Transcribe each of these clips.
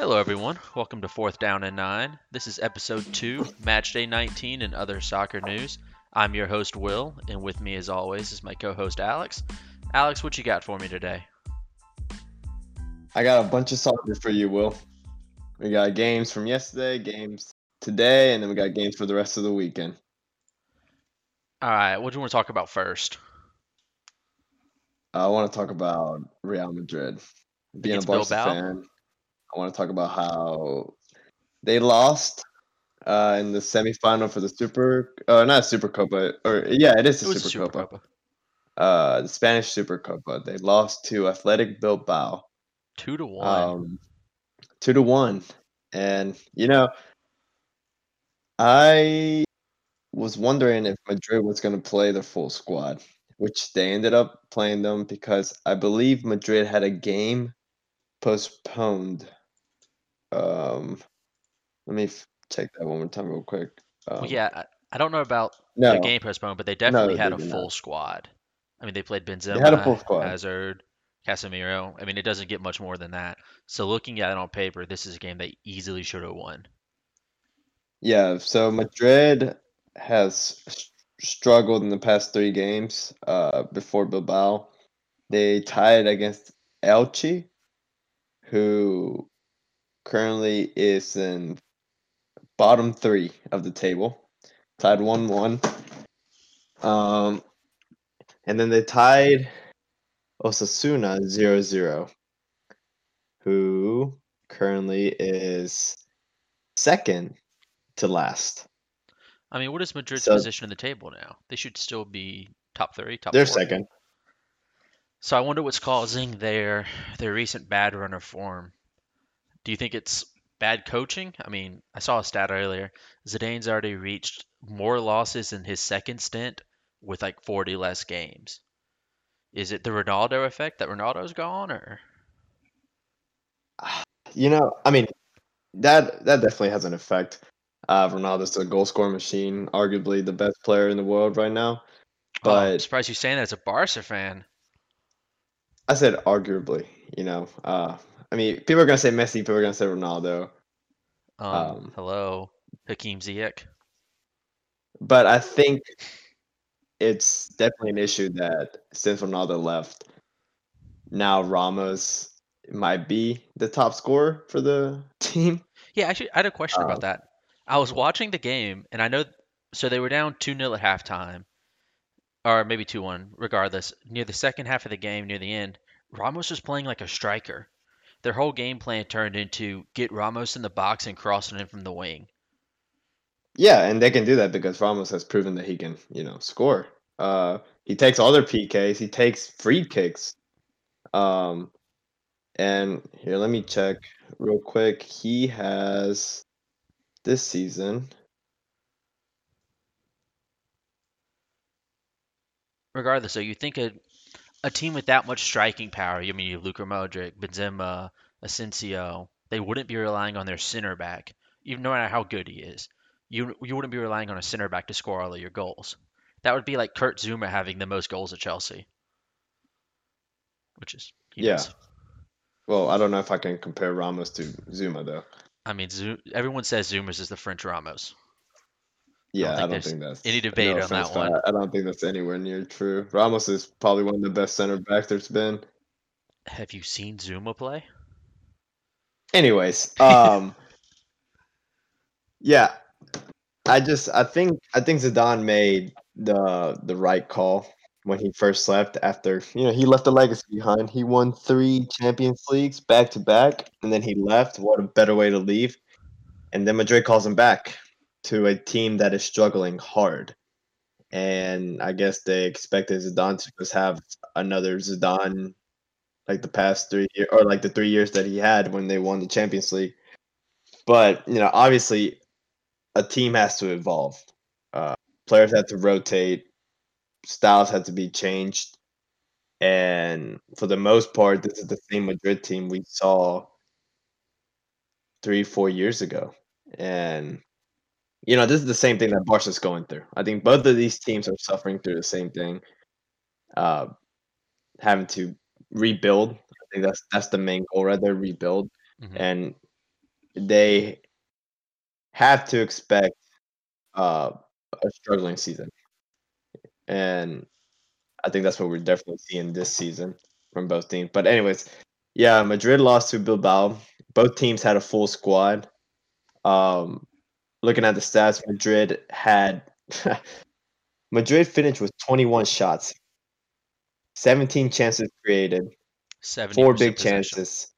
Hello, everyone. Welcome to Fourth Down and Nine. This is episode two, match day 19, and other soccer news. I'm your host, Will, and with me, as always, is my co host, Alex. Alex, what you got for me today? I got a bunch of soccer for you, Will. We got games from yesterday, games today, and then we got games for the rest of the weekend. All right, what do you want to talk about first? I want to talk about Real Madrid. Being Against a Barca fan, I want to talk about how they lost uh, in the semifinal for the Super, uh, not Super Copa, or yeah, it is the a Super, Super Copa. Copa. Uh, the Spanish Super Copa. They lost to Athletic Bilbao. Two to one. um, two to one. And you know, I was wondering if Madrid was going to play the full squad, which they ended up playing them because I believe Madrid had a game postponed. Um, let me f- check that one more time real quick. Um, well, yeah, I, I don't know about no, the game postponed, but they definitely they had a did not. full squad. I mean, they played Benzema, had a full squad. Hazard, Casemiro. I mean, it doesn't get much more than that. So looking at it on paper, this is a game they easily should have won. Yeah, so Madrid has struggled in the past three games uh, before Bilbao. They tied against Elche, who currently is in bottom three of the table, tied 1 1. Um, and then they tied Osasuna 0 0, who currently is second to last. I mean, what is Madrid's So- position in the table now? They should still be top three, top They're second. So I wonder what's causing their their recent bad run of form. Do you think it's bad coaching? I mean, I saw a stat earlier. Zidane's already reached more losses in his second stint with like 40 less games. Is it the Ronaldo effect that Ronaldo's gone, or You know, I mean, that that definitely has an effect. Uh, Ronaldo's a goal scoring machine, arguably the best player in the world right now. Oh, I'm But surprised you're saying that as a Barca fan. I said arguably. You know, uh, I mean, people are gonna say Messi, people are gonna say Ronaldo. Um, Um, hello, Hakim Ziyech. But I think it's definitely an issue that since Ronaldo left, now Ramos might be the top scorer for the team. Yeah, actually, I had a question Um, about that. I was watching the game, and I know, so they were down 2 0 at halftime, or maybe 2 1, regardless. Near the second half of the game, near the end, Ramos was playing like a striker. Their whole game plan turned into get Ramos in the box and cross it in from the wing. Yeah, and they can do that because Ramos has proven that he can, you know, score. Uh, he takes all their PKs. He takes free kicks. Um, and here, let me check real quick. He has this season. Regardless, so you think a, a team with that much striking power, I mean, you have Luka Modric, Benzema, Asensio, they wouldn't be relying on their center back, even no matter how good he is. You you wouldn't be relying on a center back to score all of your goals. That would be like Kurt Zouma having the most goals at Chelsea, which is Yeah. does. Well, I don't know if I can compare Ramos to Zouma though. I mean, everyone says Zouma's is the French Ramos. Yeah, I think don't think that's any debate no on that one. I I don't think that's anywhere near true. Ramos is probably one of the best center backs there's been. Have you seen Zouma play? Anyways, um, yeah, I just I think I think Zidane made the the right call when he first left. After you know he left a legacy behind. He won three Champions Leagues back to back, and then he left. What a better way to leave! And then Madrid calls him back to a team that is struggling hard. And I guess they expected Zidane to just have another Zidane like the past three years or like the three years that he had when they won the Champions League. But you know, obviously, a team has to evolve. Uh, players have to rotate. Styles have to be changed. And for the most part, this is the same Madrid team we saw three, four years ago. And you know, this is the same thing that Barca's going through. I think both of these teams are suffering through the same thing. Uh, having to rebuild. I think that's that's the main goal right there, rebuild. Mhm. And they have to expect uh, a struggling season, and I think that's what we're definitely seeing this season from both teams. But anyways, yeah, Madrid lost to Bilbao. Both teams had a full squad. Um, looking at the stats, Madrid had Madrid finished with 21 shots, 17 chances created, 70 four big chances,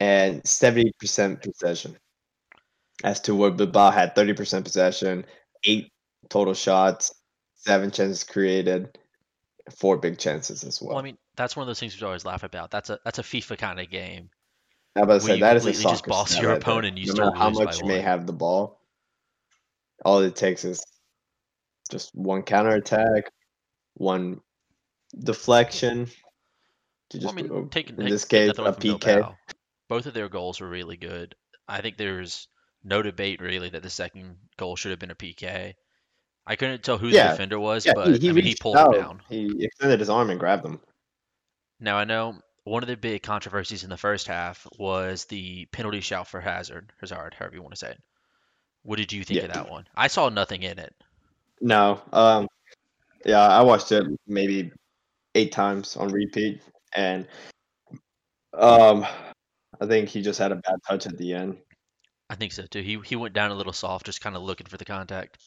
and 70% possession. As to where Bilbao had 30% possession, eight total shots, seven chances created, four big chances as well. Well, I mean, that's one of those things we always laugh about. That's a that's a FIFA kind of game. I was about say that is a completely just soccer boss your right opponent and you no matter how much you may have the ball, all it takes is just one counter attack, one deflection to Well, just I mean, taking in take- this take case a PK. Bilbao, both of their goals were really good. I think there's no debate really that the second goal should have been a PK. I couldn't tell who the defender was, Yeah, but he, he I mean, he pulled out. him down. He extended his arm and grabbed him. Now I know one of the big controversies in the first half was the penalty shout for Hazard, Hazard, however you want to say it. What did you think Yeah. of that one? I saw nothing in it. No, um, yeah, I watched it maybe eight times on repeat, and um, I think he just had a bad touch at the end. I think so too. He he went down a little soft, just kind of looking for the contact,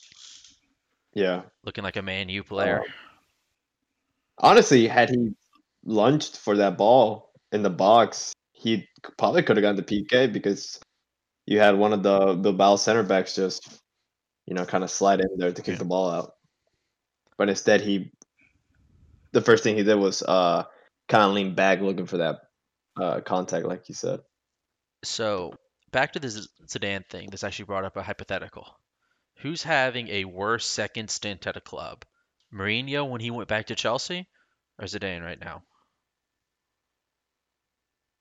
Yeah, looking like a Man U player. Um, honestly, had he lunged for that ball in the box, he probably could have gotten the PK because you had one of the Bilbao center backs just, you know, kind of slide in there to kick Yeah. the ball out. But instead, he, the first thing he did was uh, kind of lean back looking for that uh, contact, like you said. So back to the Z- Zidane thing. This actually brought up a hypothetical. Who's having a worse second stint at a club? Mourinho when he went back to Chelsea, or Zidane right now?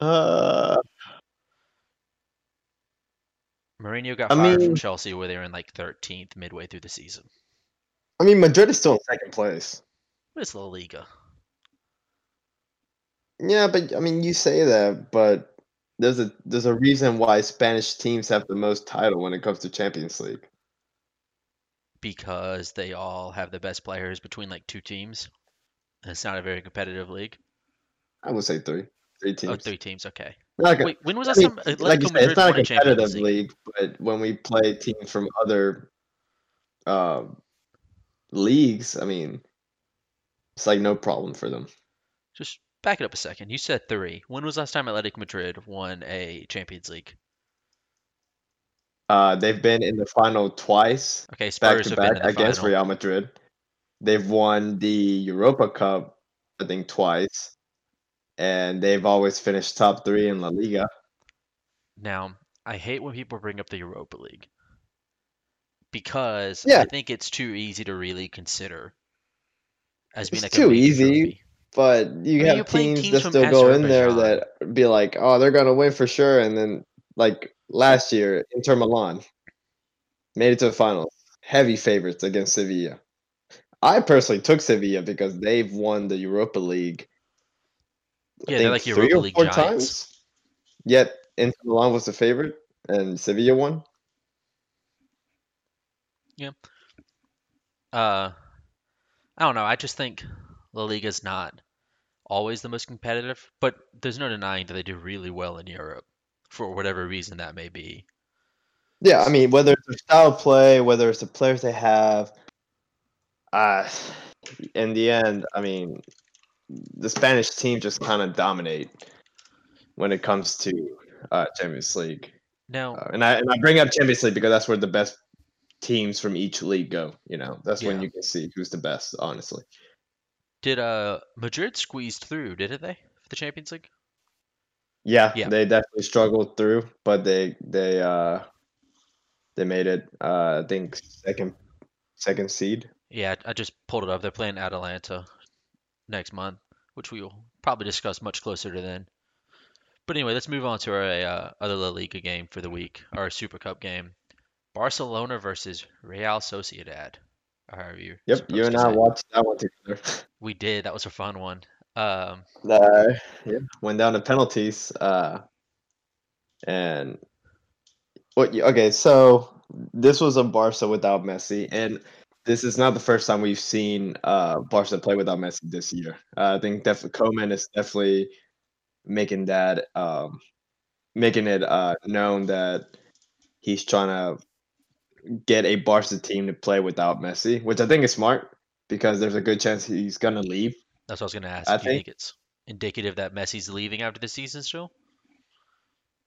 Uh, Mourinho got I fired from Chelsea where they were in like 13th midway through the season. I mean, Madrid is still in second place. But it's La Liga. Yeah, but I mean, you say that, but there's a there's a reason why Spanish teams have the most title when it comes to Champions League. because they all have the best players between like two teams. And it's not a very competitive league. I would say three, three teams. Oh, three teams. Okay. Like, a- Wait, when was I that mean, time like you said, it's not a competitive League? league, but when we play teams from other um, leagues, I mean, it's like no problem for them. Just back it up a second. You said three. When was last time Atletico Madrid won a Champions League? Uh, they've been in the final twice, Okay, back to have been back in the against final. Real Madrid. They've won the Europa Cup, I think, twice, and they've always finished top three in La Liga. Now, I hate when people bring up the Europa League because Yeah. I think it's too easy to really consider as being It's like too easy. trophy. But you mean, have teams teams that still go in there that be like, oh, they're gonna win for sure, and then like last year, Inter Milan made it to the finals, heavy favorites against Sevilla. I personally took Sevilla because they've won the Europa League. Yeah, think like three Europa or League four giants. times. Yet Inter Milan was the favorite, and Sevilla won. Yeah. Uh, I don't know. I just think La Liga is not always the most competitive, but there's no denying that they do really well in Europe for whatever reason that may be. Yeah, I mean, whether it's their style of play, whether it's the players they have, uh, in the end, I mean, the Spanish team just kind of dominate when it comes to uh, Champions League. Now, Uh, and I and I bring up Champions League because that's where the best teams from each league go. You know, that's when you can see who's the best. Honestly, did uh Madrid squeezed through, didn't they, for the Champions League? yeah, Yeah. they definitely struggled through, but they they uh they made it. Uh, I think second second seed. Yeah, I I just pulled it up. They're playing Atalanta next month, which we will probably discuss much closer to then. But anyway, let's move on to our uh, other La Liga game for the week, our Super Cup game. Barcelona versus Real Sociedad. Or however you Yep, you and I say. watched that one together. We did. That was a fun one. Um, uh, yeah, went down to penalties. Uh, and What? Okay, so this was a Barca without Messi, and this is not the first time we've seen uh, Barca play without Messi this year. Uh, I think definitely Koeman is definitely making that um, making it uh, known that he's trying to get a Barca team to play without Messi, which I think is smart because there's a good chance he's gonna leave. That's what I was going to ask. I Do you think think it's indicative that Messi's leaving after the season still?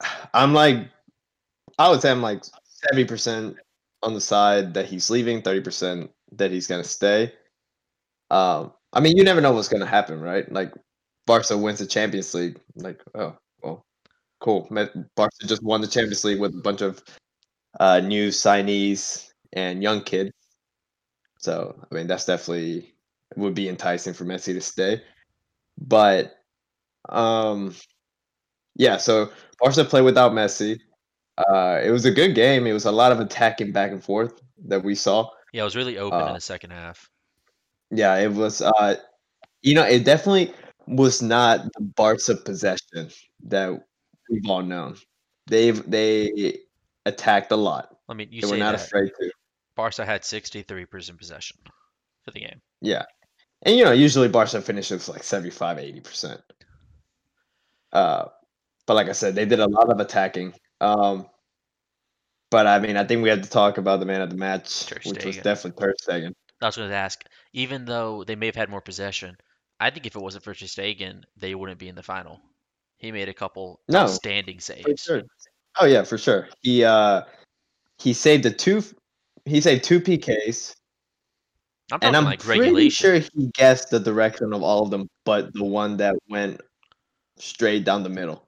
I'm like, I would say I'm like seventy percent on the side that he's leaving, thirty percent that he's gonna stay. Um, I mean, you never know what's gonna happen, right? Like, Barca wins the Champions League. Like, oh, well, cool. Barca just won the Champions League with a bunch of uh, new signees and young kids. So, I mean, that's definitely would be enticing for Messi to stay. But, um, yeah. So Barca play without Messi. Uh, it was a good game. It was a lot of attacking back and forth that we saw. Yeah, it was really open in Uh, the second half. yeah, it was. Uh, you know, it definitely was not the Barca possession that we've all known. They've they attacked a lot. I mean, you They were not that afraid to. Barca had 63% possession for the game. Yeah, and you know, usually Barca finishes like 75, 80 percent. Uh, but like I said, they did a lot of attacking. Um, but I mean, I think we had to talk about the man of the match, Ter which was definitely Ter Stegen. I was going to ask, even though they may have had more possession, I think if it wasn't for Ter Stegen, they wouldn't be in the final. He made a couple No, outstanding saves. sure. Oh yeah, for sure. He uh he saved the two he saved two PKs I'm and I'm like pretty regulation. sure he guessed the direction of all of them but the one that went straight down the middle.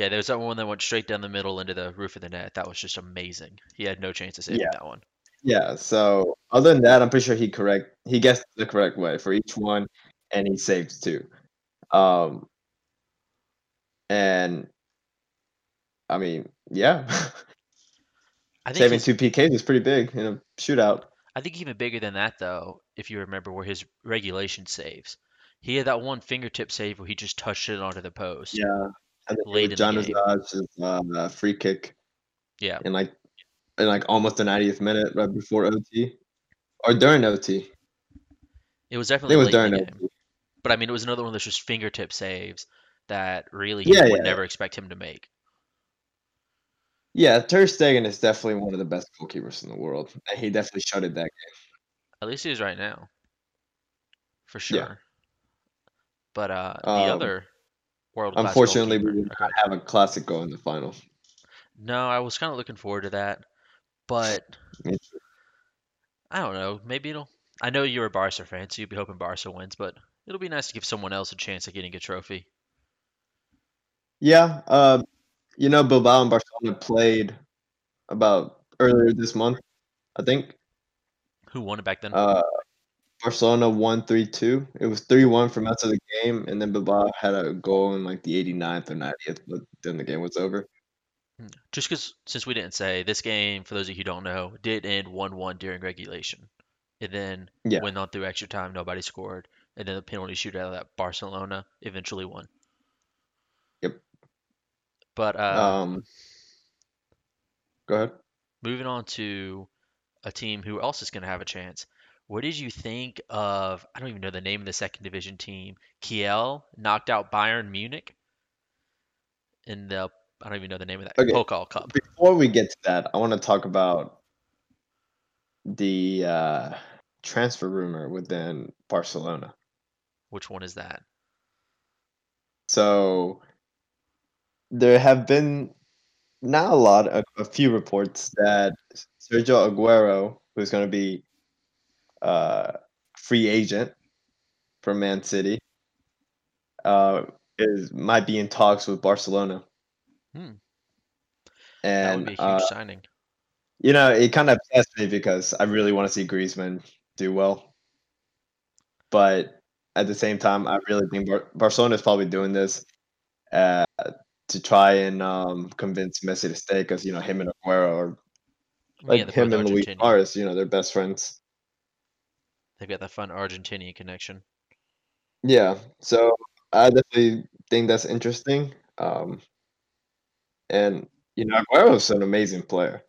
Yeah, there was that one that went straight down the middle into the roof of the net. That was just amazing. He had no chance of saving Yeah. that one. Yeah, so other than that, I'm pretty sure he correct he guessed the correct way for each one and he saved two. Um and I mean, yeah. I think Saving two PKs is pretty big in a shootout. I think even bigger than that though, if you remember, were his regulation saves. He had that one fingertip save where he just touched it onto the post Yeah. And late with in John the. Azaz's uh, free kick Yeah, in like in like almost the 90th minute right before OT or during OT. it was definitely it was during. OT. But I mean, it was another one of those just fingertip saves that really Yeah, would yeah, never expect him to make. yeah. Ter Stegen is definitely one of the best goalkeepers in the world, and he definitely it that game. At least he is right now, for Yeah. sure. But uh, the Um, other world unfortunately, we did not have a classic go in the final. No, I was kind of looking forward to that, but I don't know. Maybe it'll. I know you're a Barca fan, so you'd be hoping Barca wins, but it'll be nice to give someone else a chance at getting a trophy. Yeah, um, you know, Bilbao and Barcelona played about earlier this month, I think. Who won it back then? Uh, Barcelona won 3 2. It was 3 1 for most of the game, and then Bilbao had a goal in like the 89th or 90th, but then the game was over. Hmm. Just because, since we didn't say, this game, for those of you who don't know, did end 1 1 during regulation. And then Yeah. went on through extra time, nobody scored, and then the penalty shootout that Barcelona eventually won. Yep. But uh, Um, go ahead. moving on to a team who else is going to have a chance. What did you think of? I don't even know the name of the second division team. Kiel knocked out Bayern Munich in the. I don't even know the name of that Okay. Pokal Cup. Before we get to that, I want to talk about the uh, transfer rumor within Barcelona. Which one is that? So there have been not a lot, a, a few reports that Sergio Aguero, who's going to be uh, free agent from Man City, uh, is might be in talks with Barcelona. Hmm. That would And be a huge uh, signing. you know, it kind of upsets me because I really want to see Griezmann do well, but at the same time, I really think Bar- Barcelona is probably doing this uh, to try and um, convince Messi to stay because you know him and Aguero are like they're him and Luis. Suarez. You know, they're best friends. They've got that fun Argentinian connection. Yeah, so I definitely think that's interesting. Um, and you know, Aguero's an amazing player.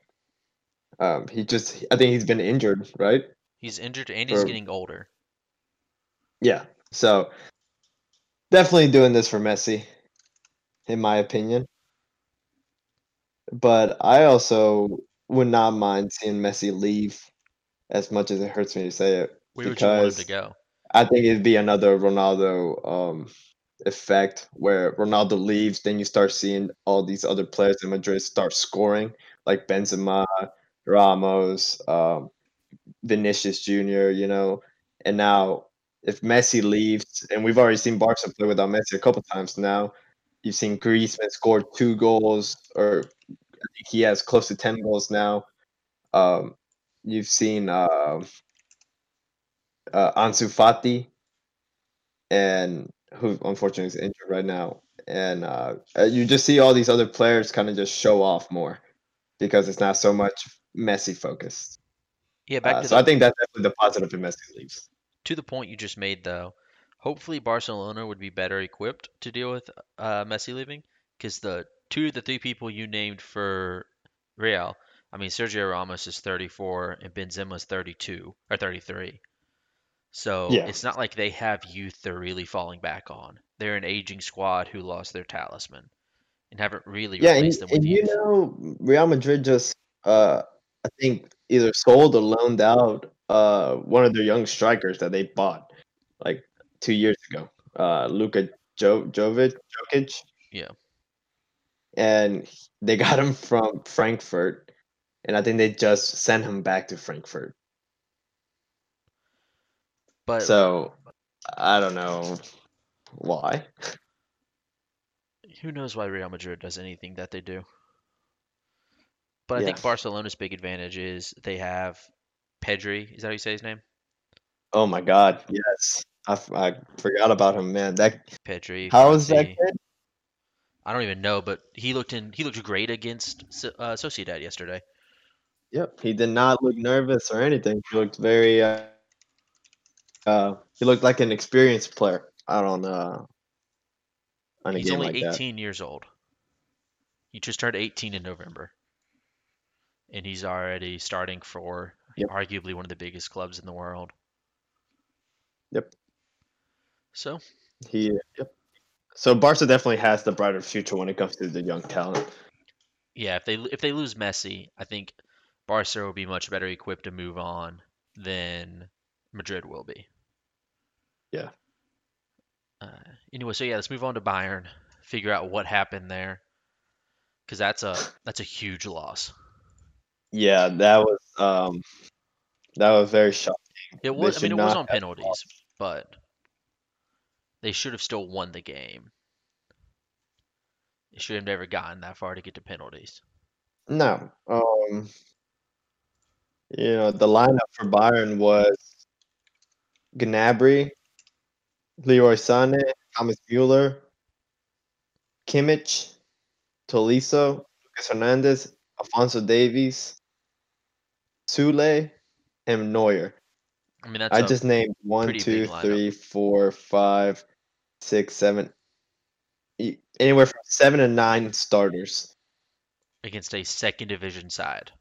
Um, he just, I think he's been injured, right? He's injured and he's getting older. Yeah. So definitely doing this for Messi, in my opinion. But I also would not mind seeing Messi leave as much as it hurts me to say it. Where would you want him to Because- go? I think it'd be another Ronaldo um, effect where Ronaldo leaves, then you start seeing all these other players in Madrid start scoring, like Benzema, Ramos, um, Vinicius Jr., you know. And now, if Messi leaves, and we've already seen Barca play without Messi a couple times now, you've seen Griezmann score two goals, or I think he has close to 10 goals now. Um, you've seen uh, uh, Ansu Fati, and who unfortunately is injured right now. And uh, uh, you just see all these other players kind of just show off more because it's not so much Messi focused. Yeah, back Uh, to so the, I think that's definitely the positive in Messi leaves. to the point you just made, though. Hopefully, Barcelona would be better equipped to deal with uh, Messi leaving, because the two of the three people you named for Real, I mean, Sergio Ramos is 34 and Benzema is 32 or 33. So Yeah. it's not like they have youth they're really falling back on. They're an aging squad who lost their talisman and haven't really Yeah, and, replaced them with and you know, Real Madrid just, uh, I think, either sold or loaned out uh, one of their young strikers that they bought like two years ago, uh, Luka jo- Jovic, Jokic. Yeah. And they got him from Frankfurt, and I think they just sent him back to Frankfurt. But So I don't know why. who knows why Real Madrid does anything that they do. But I Yeah. think Barcelona's big advantage is they have Pedri. Is that how you say his name? Oh my God! Yes, I forgot about him, man. That Pedri. how is that kid? I don't even know, but he looked in. He looked great against uh, Sociedad yesterday. Yep, he did not look nervous or anything. He looked very. Uh, uh, he looked like an experienced player. out don't know. On a He's game only like that. 18 years old. He just turned 18 in November, and he's already starting for Yep. arguably one of the biggest clubs in the world. Yep. So He. Yep. So Barca definitely has the brighter future when it comes to the young talent. yeah, if they if they lose Messi, I think Barca will be much better equipped to move on than Madrid will be. Yeah. Uh, anyway, so yeah, let's move on to Bayern. Figure out what happened there, because that's a that's a huge loss. Yeah, that was um, that was very shocking. It was. I mean, it was on penalties, but they should have still won the game. They should have never gotten that far to get to penalties. No. Um you know, the lineup for Bayern was Gnabry, Leroy Sané, Thomas Mueller, Kimmich, Tolisso, Lucas Hernandez, Alphonso Davies, Sule, and Neuer. I mean, that's I just named one, two, three, four, five, six, seven, e- anywhere from seven to nine starters. against a second division side.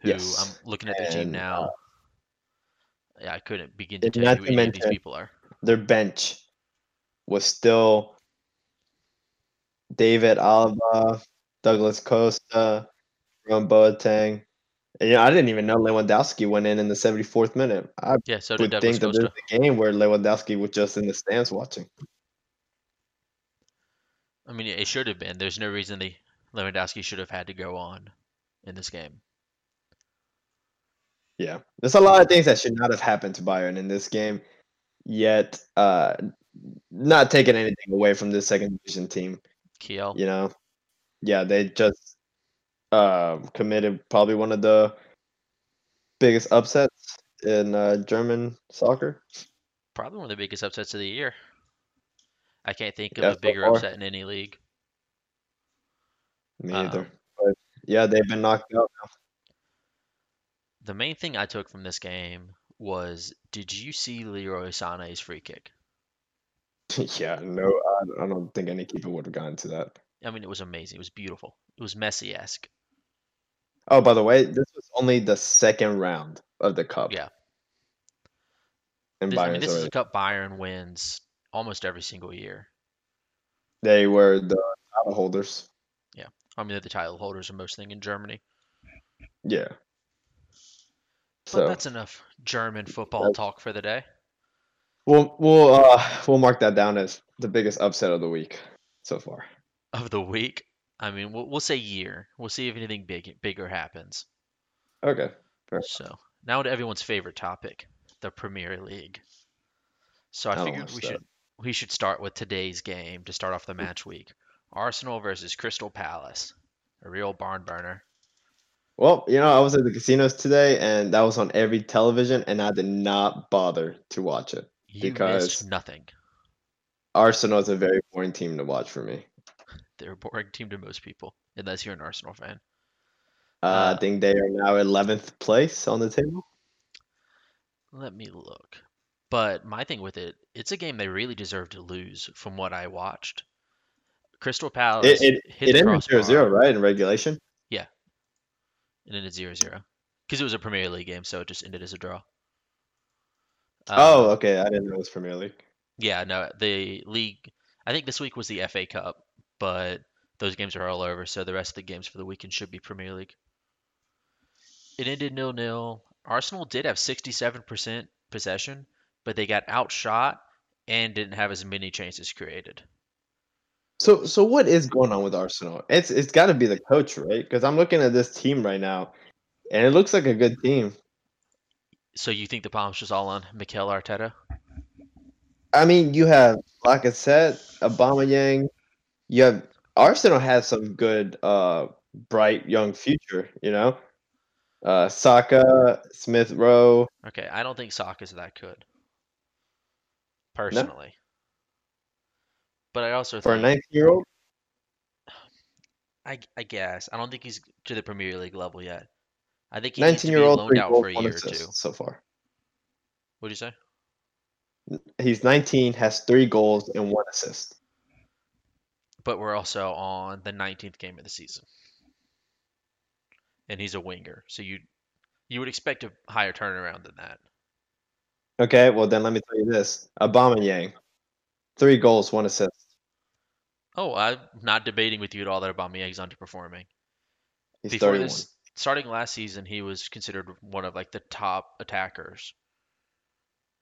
Who Yes, I'm looking at the team now. Uh, yeah, I couldn't begin to tell not you to who any of these mention- people are. their bench was still David Alaba, Douglas Costa, Ron Boateng. And, you know, I didn't even know Lewandowski went in in the 74th minute. I Yeah, so did would Douglas think that Costa. there's a game where Lewandowski was just in the stands watching. I mean, it should have been. There's no reason the Lewandowski should have had to go on in this game. Yeah, there's a lot of things that should not have happened to Bayern in this game. Yet, uh, not taking anything away from this second division team. Kiel. You know, yeah, they just uh, committed probably one of the biggest upsets in uh, German soccer. Probably one of the biggest upsets of the year. I can't think of Yeah, a bigger far. upset in any league. Me Um, either. But yeah, they've been knocked out. The main thing I took from this game was did you see Leroy Sané's free kick? yeah, no, I, I don't think any keeper would have gotten to that. I mean, it was amazing. It was beautiful. It was Messi esque. Oh, by the way, this was only the second round of the cup. Yeah. And This, I mean, this is a cup Bayern wins almost every single year. they were the title holders. Yeah, I mean, they're the title holders of most thing in Germany. Yeah. But So that's enough German football talk for the day. we'll we'll uh we'll mark that down as the biggest upset of the week so far. Of the week, I mean, we'll, we'll say year. We'll see if anything big bigger happens. Okay. Fair. So now to everyone's favorite topic, the Premier League. So I I figured we that. should we should start with today's game to start off the match week. Arsenal versus Crystal Palace, a real barn burner. Well, you know, I was at the casinos today and that was on every television and I did not bother to watch it. You Because- nothing. Arsenal is a very boring team to watch for me. They're a boring team to most people, unless you're an Arsenal fan. Uh, Uh, I think they are now 11th place on the table. Let me look. But my thing with it, it's a game they really deserve to lose from what I watched. Crystal Palace It, it, hit it ended 0 0, right, in regulation? And ended 0 0. Because it was a Premier League game, so it just ended as a draw. oh, Um, okay. I didn't know it was Premier League. Yeah, no, the league. I think this week was the FA Cup, but those games are all over, so the rest of the games for the weekend should be Premier League. It ended nil nil. Arsenal did have 67% possession, but they got outshot and didn't have as many chances created. So, so what is going on with Arsenal? It's it's got to be the coach, right? Because I'm looking at this team right now, and it looks like a good team. So you think the problem's just all on Mikel Arteta? I mean, you have Lacazette, Aubameyang. You have Arsenal has some good, uh, bright young future. You know, uh, Saka, Smith Rowe. Okay, I don't think Saka's that good. Personally. But I also For a 19 year old, I, I guess I don't think he's to the Premier League level yet. I think he needs 19 to be year old, loaned out for a year or two. so far. What'd you say? He's 19, has three goals and one assist. But we're also on the 19th game of the season, and he's a winger, so you you would expect a higher turnaround than that. Okay, well then let me tell you this: Aubameyang, three goals, one assist. Oh, I'm not debating with you at all that Aubameyang's underperforming. He's Before 31. this, starting last season, he was considered one of like the top attackers.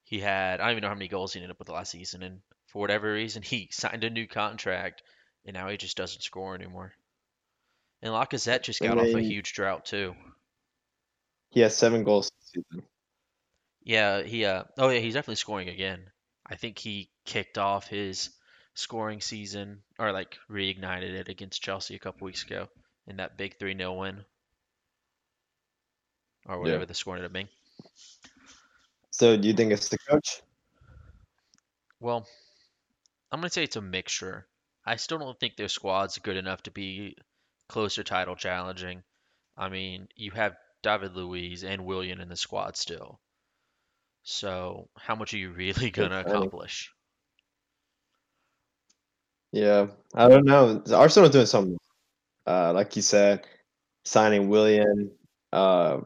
He had I don't even know how many goals he ended up with last season, and for whatever reason, he signed a new contract, and now he just doesn't score anymore. And Lacazette just got off a huge drought too. He has seven goals this season. Yeah, he uh oh yeah, he's definitely scoring again. I think he kicked off his scoring season or like reignited it against Chelsea a couple weeks ago in that big 3-0 win. Or whatever Yeah. the score ended up being. So do you think it's the coach? Well, I'm gonna say it's a mixture. I still don't think their squad's good enough to be closer title challenging. I mean, you have David Luiz and Willian in the squad still. So how much are you really gonna funny. accomplish? Yeah, I don't know. Arsenal's doing something. Uh, like you said, signing Willian. Uh,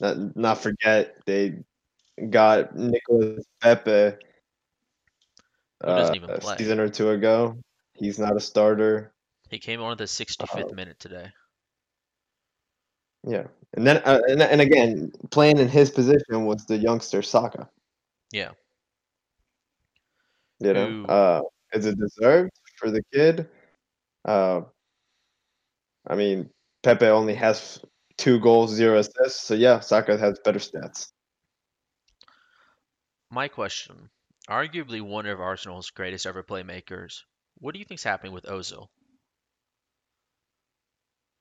not, not forget they got Nicolas Pepe. uh, a season or two ago. He's not a starter. He came on at the 65th Oh. minute today. Yeah, and then uh, and, and again, playing in his position was the youngster Saka. Yeah. You know, Who- uh, is it deserved for the kid? Uh, I mean, Pepe only has two goals, zero assists. So yeah, Saka has better stats. My question, arguably one of Arsenal's greatest ever playmakers, what do you think's happening with Ozil?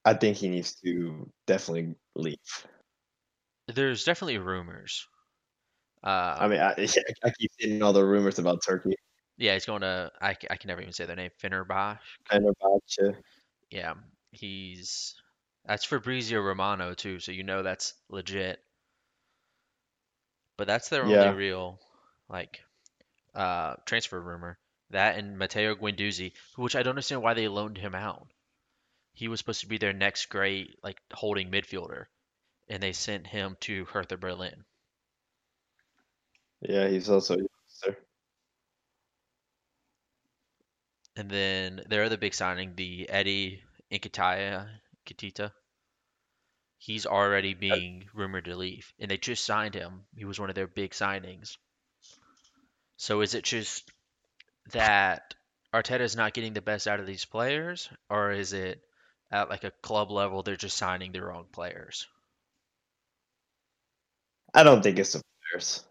I think he needs to definitely leave. There's definitely rumors. Uh, I mean, I, I keep seeing all the rumors about Turkey. Yeah, he's going to. I, I can never even say their name. Fenerbahce. Fenerbahce. Yeah, he's. That's Fabrizio Romano too, so you know that's legit. But that's their Yeah. only real, like, uh, transfer rumor. That and Matteo Guendouzi, which I don't understand why they loaned him out. He was supposed to be their next great like holding midfielder, and they sent him to Hertha Berlin. Yeah, he's also a youngster. And then their other big signing, the Eddie Nketiah, Nketiah, he's already uh, being rumored to leave, and they just signed him. He was one of their big signings. So is it just that Arteta's not getting the best out of these players, or is it at like a club level they're just signing the wrong players? I don't think it's the players.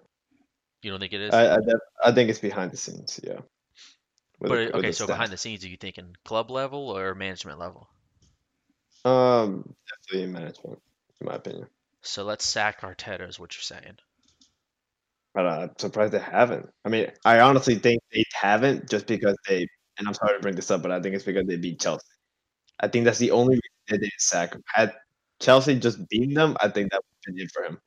You don't think it is? I I, I think it's behind the scenes. Yeah. But okay, so staff. behind the scenes, are you thinking club level or management level? Um, definitely management, in my opinion. So let's sack Arteta, is what you're saying. But uh, I'm surprised they haven't. I mean, I honestly think they haven't just because they. And I'm sorry to bring this up, but I think it's because they beat Chelsea. I think that's the only reason they didn't sack him. Had Chelsea just beaten them, I think that would have been it for him.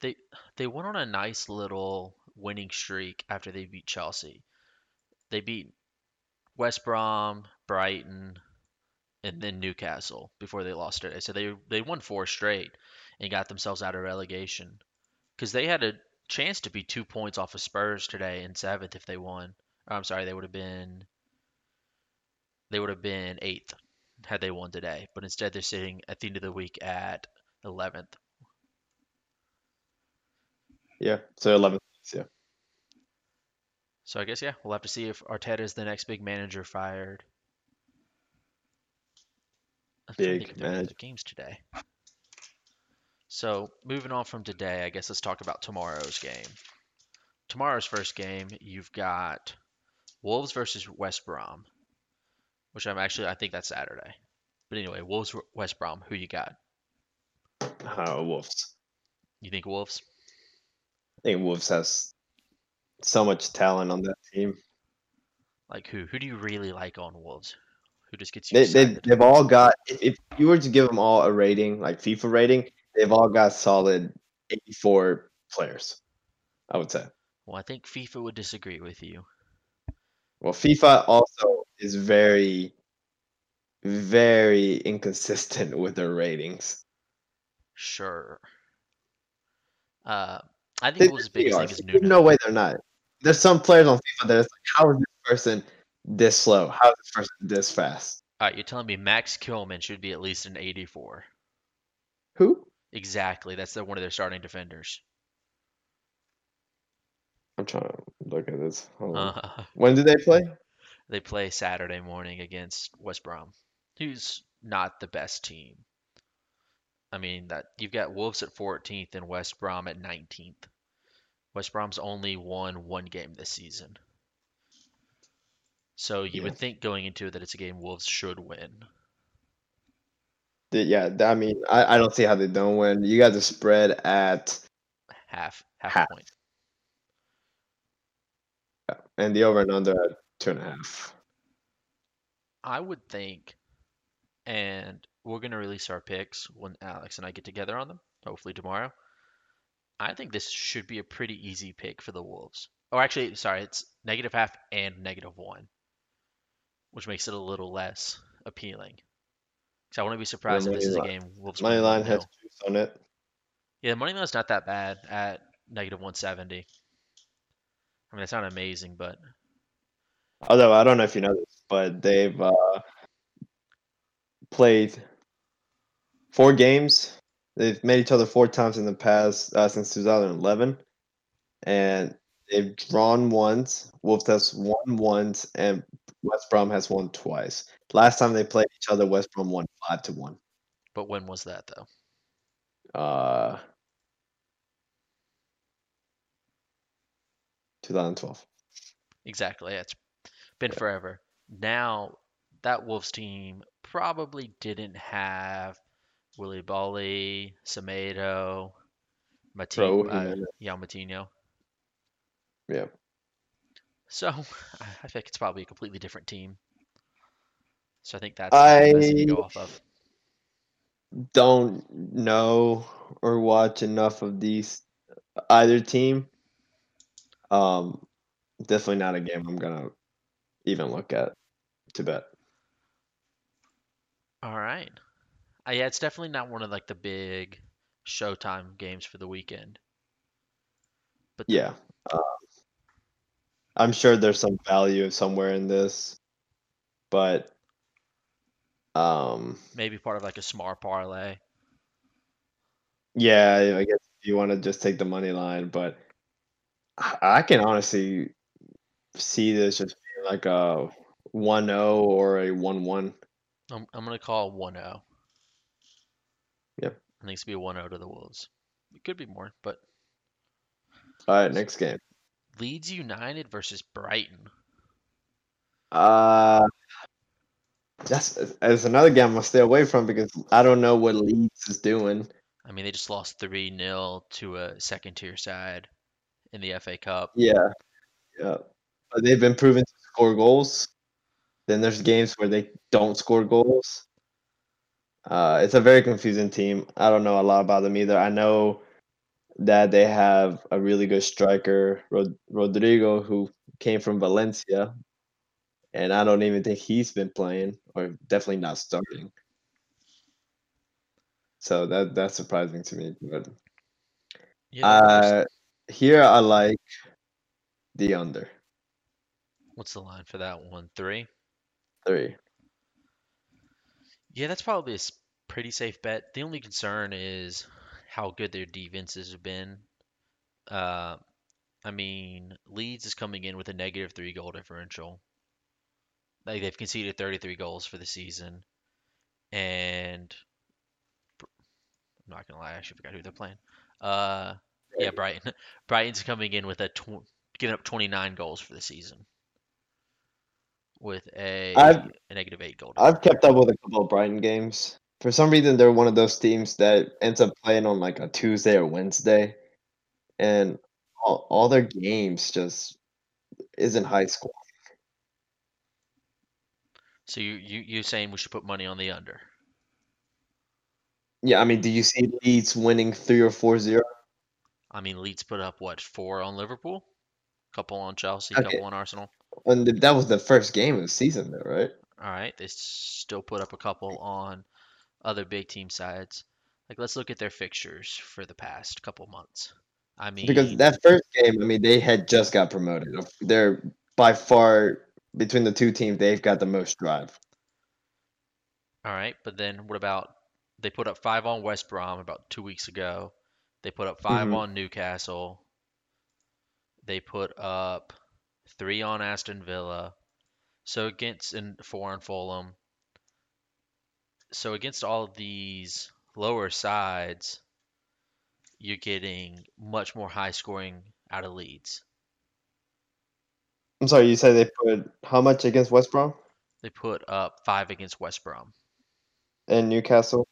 They they went on a nice little winning streak after they beat Chelsea. They beat West Brom, Brighton, and then Newcastle before they lost today. So they they won four straight and got themselves out of relegation because they had a chance to be two points off of Spurs today in seventh if they won. I'm sorry, they would have been they would have been eighth had they won today. But instead, they're sitting at the end of the week at 11th. Yeah. So eleventh. Yeah. So I guess yeah, we'll have to see if Arteta is the next big manager fired. I'm trying to Big think if there were any manager. games today. So moving on from today, I guess let's talk about tomorrow's game. Tomorrow's first game, you've got Wolves versus West Brom, which I'm actually I think that's Saturday. But anyway, Wolves West Brom, who you got? Uh, Wolves. You think Wolves? I think Wolves has so much talent on that team. Like who? Who do you really like on Wolves? Who just gets you They, they they've all got. If, you were to give them all a rating, like FIFA rating, they've all got solid 84 players. I would say. Well, I think FIFA would disagree with you. Well, FIFA also is very, very inconsistent with their ratings. Sure. Uh, I think They, Wolves' they biggest thing is Nuno. no way they're not. There's some players on FIFA that is like, how is this person this slow? How is this person this fast? All right, you're telling me Max Kilman should be at least an 84. Who? Exactly. That's the, one of their starting defenders. I'm trying to look at this. Hold on. Uh, When do they play? they play Saturday morning against West Brom, who's not the best team. I mean that you've got Wolves at 14th and West Brom at 19th. West Brom's only won one game this season. So you Yeah. would think going into it that it's a game Wolves should win. Yeah, I mean, I, I don't see how they don't win. You got the spread at Half half, Half. point. and the over and under at two and a half. I would think, and we're gonna release our picks when Alex and I get together on them, hopefully tomorrow. I think this should be a pretty easy pick for the Wolves. Or actually, sorry, it's negative half and negative one, which makes it a little less appealing. So I wouldn't be surprised if this is a game Wolves Money line has 1-0. juice on it. Yeah, the money line's not that bad at negative 170. I mean, it's not amazing, but Although I don't know if you know this, but they've uh, played four games. They've met each other four times in the past uh, since 2011, and they've drawn once. Wolves has won once, and West Brom has won twice. Last time they played each other, West Brom won five to one. but when was that though? Uh, 2012. Exactly. It's been forever. Now, that Wolves team probably didn't have Willy Boly, Semedo, Moutinho, Raúl uh, yeah. So, I I think it's probably a completely different team. So I think that's best thing go I- off of. don't know or watch enough of these either team. Um, definitely not a game I'm gonna even look at to bet. All right. Uh, yeah, it's definitely not one of like the big Showtime games for the weekend. But Yeah. Uh, I'm sure there's some value somewhere in this, but um, maybe part of like a smart parlay. yeah, I guess if you want to just take the money line, but I can honestly see this just being like a 1-0 or a 1-1. I'm, I'm gonna call 1-0. Yep. I think it's gonna be a 1-0 to the Wolves. It could be more, but All right, next game. Leeds United versus Brighton. Uh, that's as another game I'm gonna stay away from because I don't know what Leeds is doing. I mean, they just lost 3-0 to a second tier side in the FA Cup. Yeah, yeah. But they've been proven to score goals. Then there's games where they don't score goals. Uh, it's a very confusing team. I don't know a lot about them either. I know that they have a really good striker, Rod- Rodrigo, who came from Valencia, and I don't even think he's been playing, or definitely not starting. So that that's surprising to me. But Yeah, uh, here I like the under What's the line for that one? Three? three. Yeah, that's probably a s- pretty safe bet. The only concern is how good their defenses have been. Uh, I mean, Leeds is coming in with a negative three goal differential. Like they've conceded 33 goals for the season, and I'm not gonna lie, I actually forgot who they're playing. Uh, yeah, Brighton. Brighton's coming in with a tw giving up 29 goals for the season, with a, I've- a negative eight goal. I've kept up with a couple of Brighton games. For some reason, they're one of those teams that ends up playing on like a Tuesday or Wednesday, and all, all their games just isn't high score. So you you you saying we should put money on the under? Yeah, I mean, do you see Leeds winning three or four zero? I mean, Leeds put up what four on Liverpool, couple on Chelsea, Okay. couple on Arsenal. And th- that was the first game of the season, though, right? All right, they still put up a couple on other big team sides. Like let's look at their fixtures for the past couple months. I mean, Because that first game, I mean, they had just got promoted. They're by far between the two teams, they've got the most drive. all right, but then what about they put up five on West Brom about two weeks ago. They put up 5 Mhm. on Newcastle. They put up three on Aston Villa. So against and four on Fulham. So against all of these lower sides, you're getting much more high scoring out of Leeds. I'm sorry, you said they put how much against West Brom They put up five against West Brom. and Newcastle?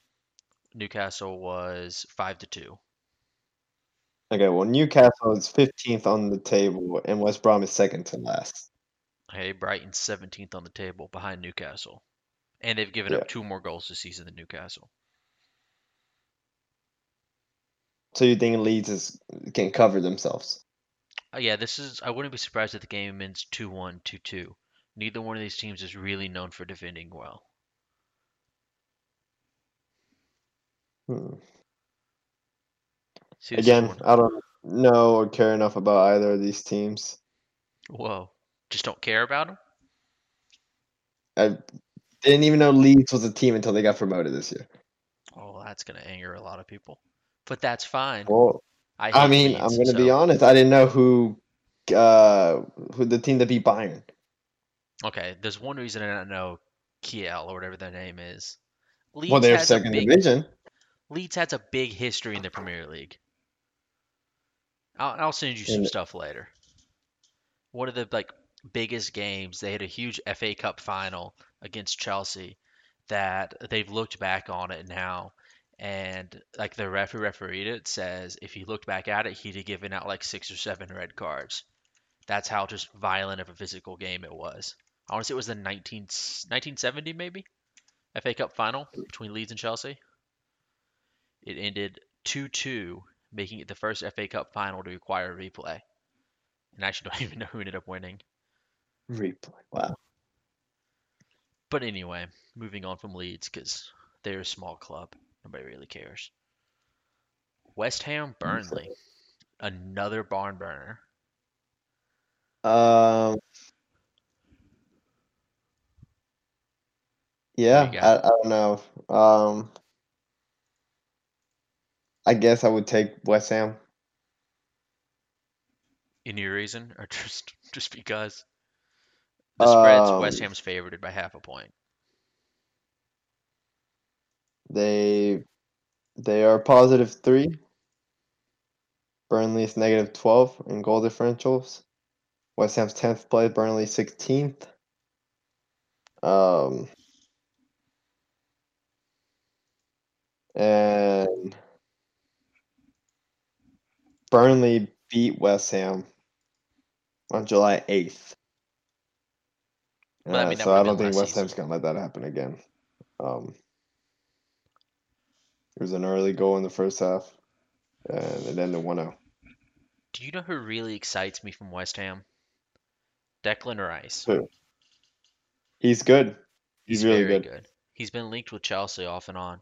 Newcastle was five to two. Okay, well, Newcastle is 15th on the table, and West Brom is second to last. Hey, Brighton's 17th on the table behind Newcastle. And they've given Yeah. up two more goals this season than Newcastle. So you think Leeds is can cover themselves? Uh, yeah, this is. I wouldn't be surprised if the game ends 2 1, 2 2. Neither one of these teams is really known for defending well. Hmm. See, Again, I don't know or care enough about either of these teams. Whoa. Just don't care about them? I didn't even know Leeds was a team until they got promoted this year. Oh, that's going to anger a lot of people. But that's fine. Well, I, I mean, I'm going to be honest. I didn't know who uh who the team that beat Bayern. Okay, there's one reason I don't know Kiel or whatever their name is. Leeds Well, they're second big, division. Leeds has a big history in the Premier League. I'll, I'll send you some And- stuff later. One of the like biggest games, they had a huge FA Cup final against Chelsea that they've looked back on it now and like the referee refereed it says if he looked back at it he'd have given out like six or seven red cards. That's how just violent of a physical game it was. I want to say it was the 19, 1970 maybe FA Cup final between Leeds and Chelsea. It ended 2 2, making it the first FA Cup final to require a replay. And I actually don't even know who ended up winning. Replay. Wow. But anyway, moving on from Leeds because they're a small club. Nobody really cares. West Ham, Burnley, another barn burner. Um. Yeah, I. I don't know. Um. I guess I would take West Ham. Any reason, or just just because? The spread's West Um. Ham's favored by half a point. They they are positive three. Burnley's negative twelve in goal differentials. West Ham's tenth place. Burnley sixteenth. Um. And Burnley beat West Ham on July 8th. Well, I mean, so I don't think West Ham's going to let that happen again. Um, it was an early goal in the first half, and it ended 1 0. Do you know who really excites me from West Ham? Declan Rice. Who? He's good. He's, He's really very good. good. He's been linked with Chelsea off and on.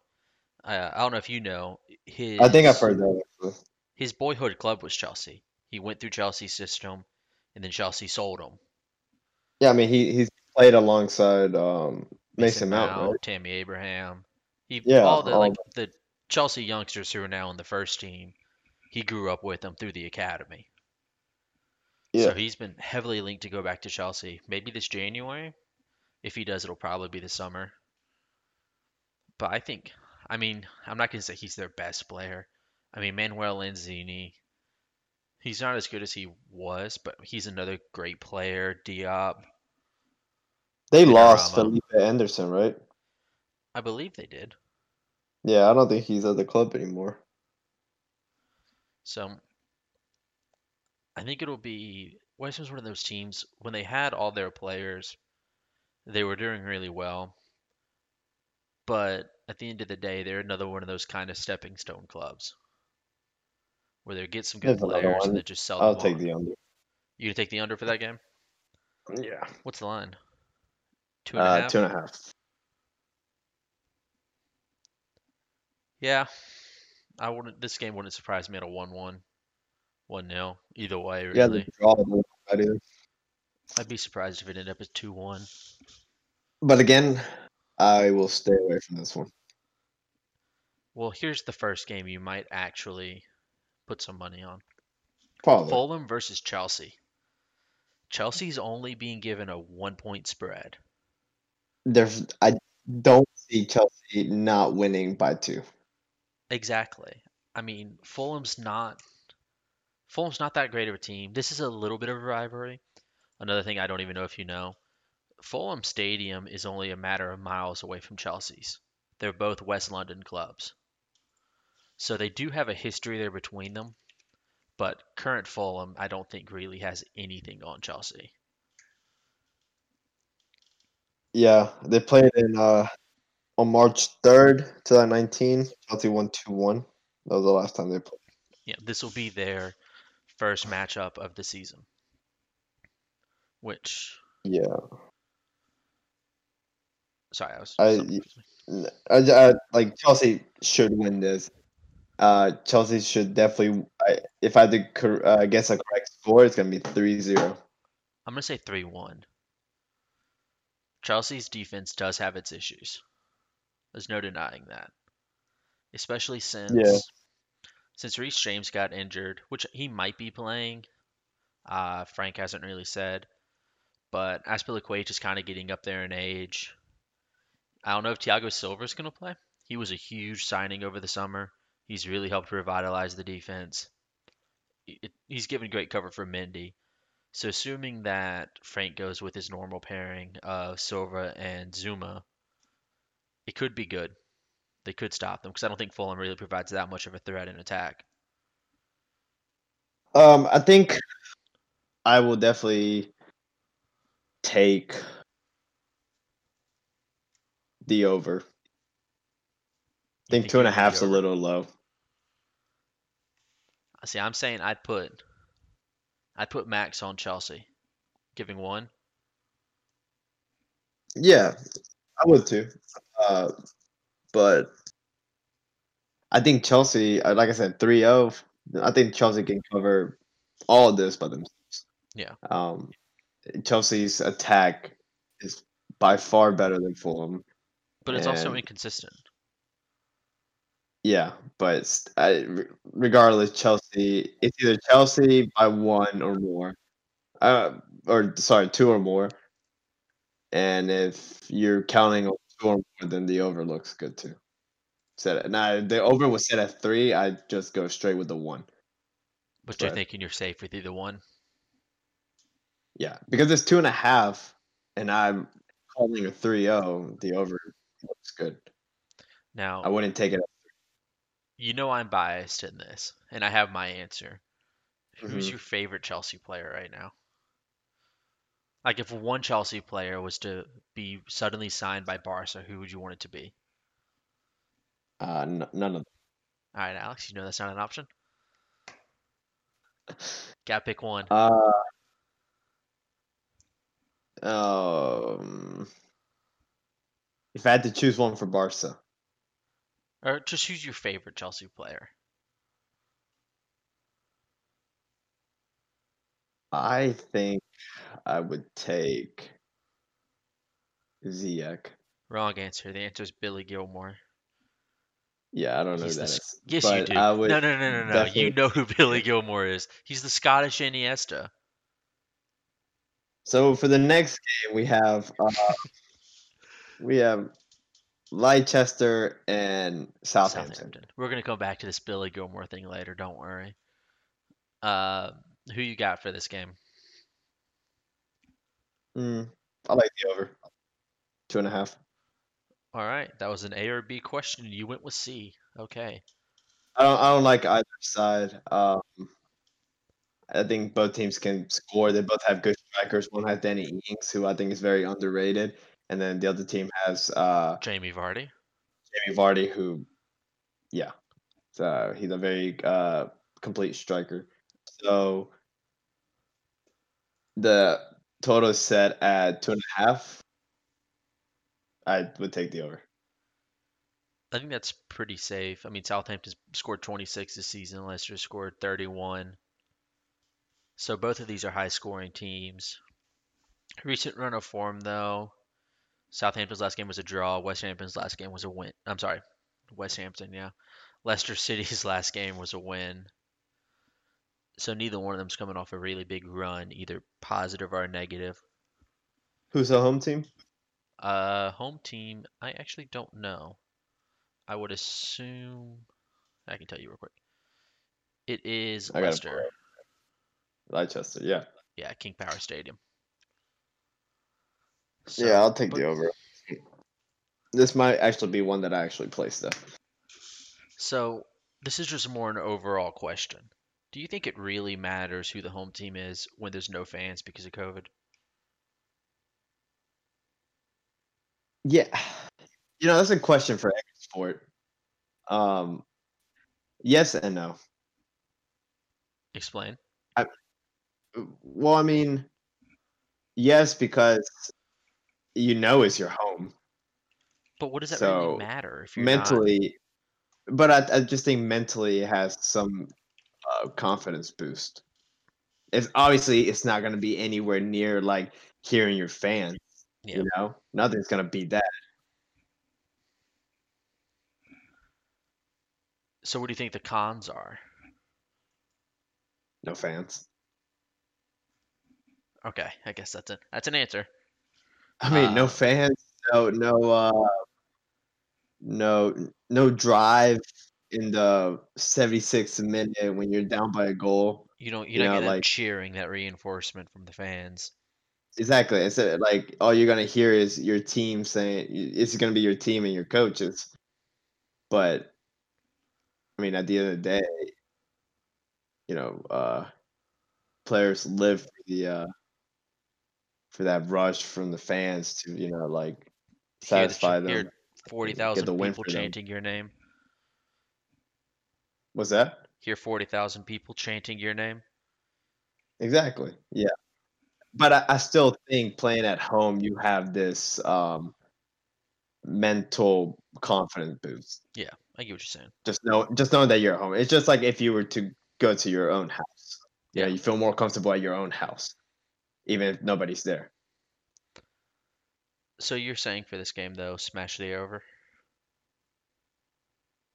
Uh, I don't know if you know his. I think I've heard that. actually. His boyhood club was Chelsea. He went through Chelsea's system, and then Chelsea sold him. Yeah, I mean, he, he's played alongside um, Mason, Mount, right? Tammy Abraham. He Yeah, all the all like the Chelsea youngsters who are now in the first team. He grew up with them through the academy. Yeah. So he's been heavily linked to go back to Chelsea. Maybe this January. If he does, it'll probably be the summer. But I think, I mean, I'm not gonna say he's their best player. I mean, Manuel Lanzini. He's not as good as he was, but he's another great player. Diop. They lost. Felipe Anderson, right? I believe they did. Yeah, I don't think he's at the club anymore. So I think it'll be West Ham's one of those teams when they had all their players, they were doing really well. But at the end of the day, they're another one of those kind of stepping stone clubs where they get some good another players and they just sell I'll take on. the under. You gonna take the under for that game? Yeah. What's the line? Two and a half. Uh, two and a half. Yeah, I wouldn't. This game wouldn't surprise me at a one-one, one-nil. Either way, Yeah, really. the draw doesn't bad either. I'd be surprised if it ended up as two-one. But again, I will stay away from this one. Well, here's the first game you might actually put some money on. Probably. Fulham versus Chelsea. Chelsea's only being given a one-point spread. There's, I don't see Chelsea not winning by two. Exactly. I mean, Fulham's not Fulham's not that great of a team. This is a little bit of a rivalry. Another thing I don't even know if you know. Fulham Stadium is only a matter of miles away from Chelsea's. They're both West London clubs. So they do have a history there between them, but current Fulham I don't think really has anything on Chelsea. Yeah, they played in uh on March third, 2019. Chelsea won two one. That was the last time they played. Yeah, this will be their first matchup of the season. Which Yeah, sorry, I was I- something confused me. I, I- like Chelsea should win this. Uh, Chelsea should definitely. I, if I had to cor- uh, guess a correct score, it's gonna be 3-0. I'm gonna say three one. Chelsea's defense does have its issues. There's no denying that. Especially since since Reece James got injured, which he might be playing. Uh, Frank hasn't really said. But Azpilicueta is kind of getting up there in age. I don't know if Thiago Silva is going to play. He was a huge signing over the summer. He's really helped revitalize the defense. He's given great cover for Mendy. So assuming that Frank goes with his normal pairing of Silva and Zouma, it could be good. They could stop them because I don't think Fulham really provides that much of a threat in attack. Um, I think I will definitely take the over. I You think think two and a you'll be half's a over? little low. I see, I'm saying I'd put I'd put Max on Chelsea, giving one. Yeah, I would too. Uh, but I think Chelsea, uh, like I said, 3-0. I think Chelsea can cover all of this by themselves. Yeah. Um, Chelsea's attack is by far better than Fulham. But it's also inconsistent. Yeah, but I, re- regardless, Chelsea, it's either Chelsea by one or more, uh, or sorry, two or more. And if you're counting on two or more, then the over looks good too. Set it. Now, the over was set at three, I'd just go straight with the one. But you're thinking you're safe with either one. Yeah, because it's two and a half, and I'm calling a 3-0, the over looks good. Now I wouldn't take it. You know I'm biased in this, and I have my answer. Who's Mhm. your favorite Chelsea player right now? Like, if one Chelsea player was to be suddenly signed by Barca, who would you want it to be? Uh, n- none of them. All right, Alex, you know that's not an option. Gotta pick one. Uh, um, if I had to choose one for Barca, Or just who's your favorite Chelsea player? I think I would take Ziyech. Wrong answer. The answer is Billy Gilmour. Yeah, I don't know He's who the that s- is. Yes, you do. I would no, no, no, no, no. You know who Billy Gilmour is. He's the Scottish Iniesta. So for the next game, we have uh, we have Leicester and Southampton. Southampton. We're gonna come back to this Billy Gilmour thing later. Don't worry. Uh, who you got for this game? Mm, I like the over two and a half. All right, that was an A or B question. You went with C. Okay. I don't. I don't like either side. Um, I think both teams can score. They both have good strikers. One has Danny Ings, who I think is very underrated, and then the other team has uh, Jamie Vardy. Jamie Vardy, who, yeah, so he's a very uh, complete striker. So the total is set at two and a half. I would take the over. I think that's pretty safe. I mean, Southampton scored 26 this season. Leicester scored 31. So both of these are high-scoring teams. Recent run of form, though. Southampton's last game was a draw. West Hampton's last game was a win. I'm sorry, West Hampton. Yeah, Leicester City's last game was a win. So neither one of them's coming off a really big run, either positive or negative. Who's the home team? Uh, home team, I actually don't know. I would assume I can tell you real quick. It is I Leicester. Leicester. Yeah. Yeah, King Power Stadium. Yeah, I'll take but- the over. This might actually be one that I actually placed though. So this is just more an overall question. Do you think it really matters who the home team is when there's no fans because of COVID? Yeah. You know, that's a question for every sport. Um, yes and no. Explain. Well, I mean, yes, because you know is your home But what does that So, really matter if you're not? mentally, but I, I just think mentally it has some uh, confidence boost. It's obviously it's not going to be anywhere near like hearing your fans. Yeah. You know, nothing's going to beat that. So what do you think the cons are? No fans. Okay, I guess that's it. That's an answer. I mean, no Uh, fans, no, no, uh, no, no drive in the 76th minute when you're down by a goal. You don't you You don't know, get like- cheering, that reinforcement from the fans. Exactly. It's uh, like all you're gonna hear is your team saying it's gonna be your team and your coaches. But I mean, at the end of the day, you know, uh, players live for the uh, for that rush from the fans to you know like satisfy hear them. Forty thousand the people for them. chanting your name. Was that Hear forty thousand people chanting your name. exactly? Yeah. But I, I still think playing at home, you have this um, mental confidence boost. Yeah, I get what you're saying. Just know, just knowing that you're at home. It's just like if you were to go to your own house. Yeah, Yeah. you feel more comfortable at your own house, even if nobody's there. So you're saying for this game though, smash the over?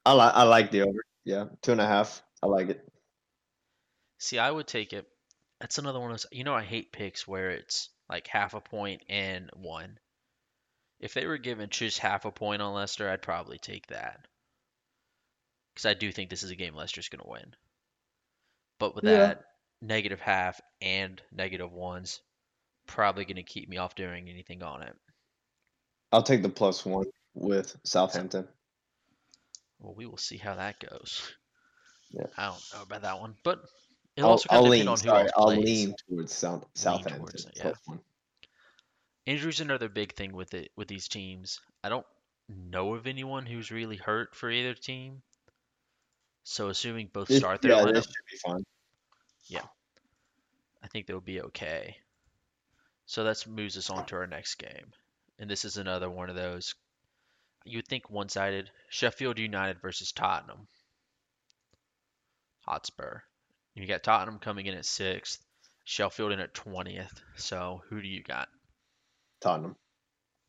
I like, I like the over. Yeah, two and a half. I like it. See, I would take it. That's another one of those. You know, I hate picks where it's like half a point and one. If they were given just half a point on Leicester, I'd probably take that. Because I do think this is a game Leicester's going to win. But with Yeah. that negative half and negative ones, probably going to keep me off doing anything on it. I'll take the plus one with Southampton. Well, we will see how that goes. Yeah. I don't know about that one, but it'll I'll, also kind I'll lean. on who Sorry, I'll lean towards South, Southampton. towards it, yeah. plus one. Injuries another big thing with it with these teams. I don't know of anyone who's really hurt for either team. So assuming both This- start their yeah, lineup, this should be fun. I think they'll be okay. So that moves us on to our next game. And this is another one of those you would think one-sided. Sheffield United versus Tottenham. Hotspur. You got Tottenham coming in at sixth, Sheffield in at twentieth. So who do you got? Tottenham.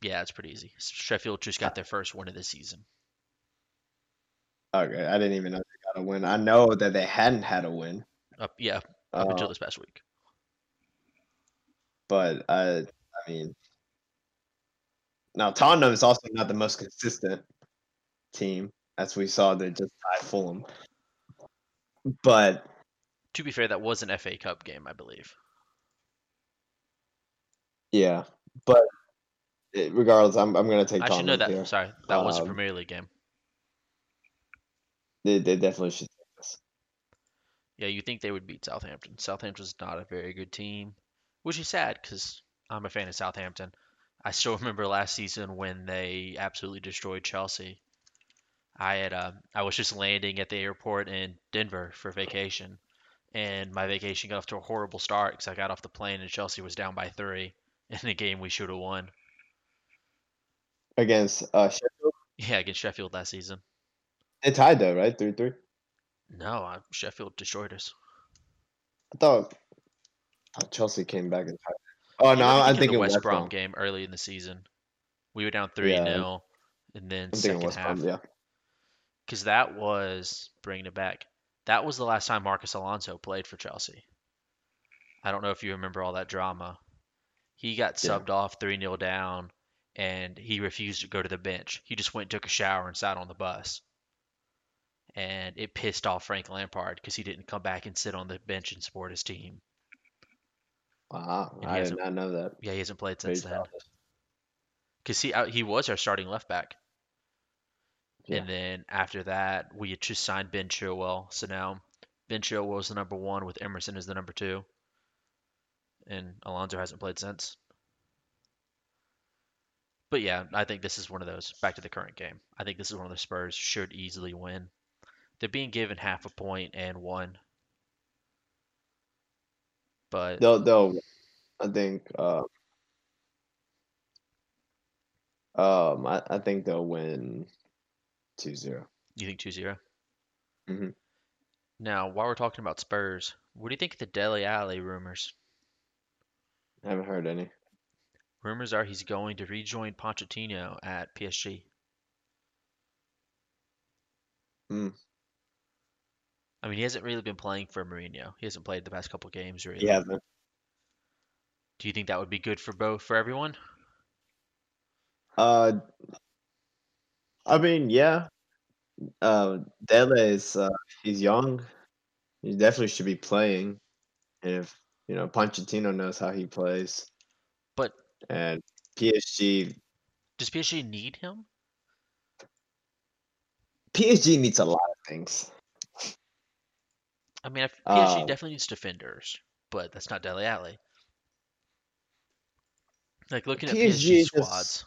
Yeah, it's pretty easy. Sheffield just got their first win of the season. Okay, I didn't even know they got a win. I know that they hadn't had a win, Up, yeah, up uh, until this past week. but I, I mean, now Tottenham is also not the most consistent team, as we saw. They just tied Fulham, but To be fair, that was an FA Cup game, I believe. yeah, but regardless, I'm I'm gonna take I should know that. here. Sorry, that was a Um, Premier League game. They they definitely should. Yeah, you think they would beat Southampton. Southampton's not a very good team, which is sad because I'm a fan of Southampton. I still remember last season when they absolutely destroyed Chelsea. I had uh, I was just landing at the airport in Denver for vacation, and my vacation got off to a horrible start because I got off the plane and Chelsea was down by three in a game we should have won. against uh Sheffield. Yeah, against Sheffield last season. They tied though, right? Three three. No, uh, Sheffield destroyed us. I thought, I Chelsea came back and tied. Oh no, I'm thinking of thinking the West, West Brom Brom. game early in the season. We were down three Yeah. 0 and then I'm second half. Brom. Yeah. because that was bringing it back. That was the last time Marcos Alonso played for Chelsea. I don't know if you remember all that drama. He got Yeah. subbed off 3 0 down and he refused to go to the bench. He just went took a shower and sat on the bus. And it pissed off Frank Lampard because he didn't come back and sit on the bench and support his team. Wow, I did hasn't know that. Yeah, he hasn't played since then. Because he, uh, he was our starting left back. Yeah. And then after that, we had just signed Ben Chilwell. So now Ben Chilwell is the number one with Emerson as the number two. And Alonso hasn't played since. But yeah, I think this is one of those. Back to the current game. I think this is one of the Spurs should easily win. They're being given half a point and one. But They'll they'll I think uh, um I, I think they'll win 2-0. you think 2 0? Mhm. Now, while we're talking about Spurs, what do you think of the Dele Alli rumors? I haven't heard any. Rumors are he's going to rejoin Pochettino at PSG. Hmm. I mean, he hasn't really been playing for Mourinho. He hasn't played the past couple games, really. Hasn't. Do you think that would be good for both for everyone? Uh, I mean, yeah. Uh, Dele is uh, he's young. He definitely should be playing. And if you know, Pochettino knows how he plays, But and PSG does PSG need him? PSG needs a lot of things. I mean, I- PSG Uh, definitely needs defenders, but that's not Dele Alli. Like looking at PSG PSG just- squads,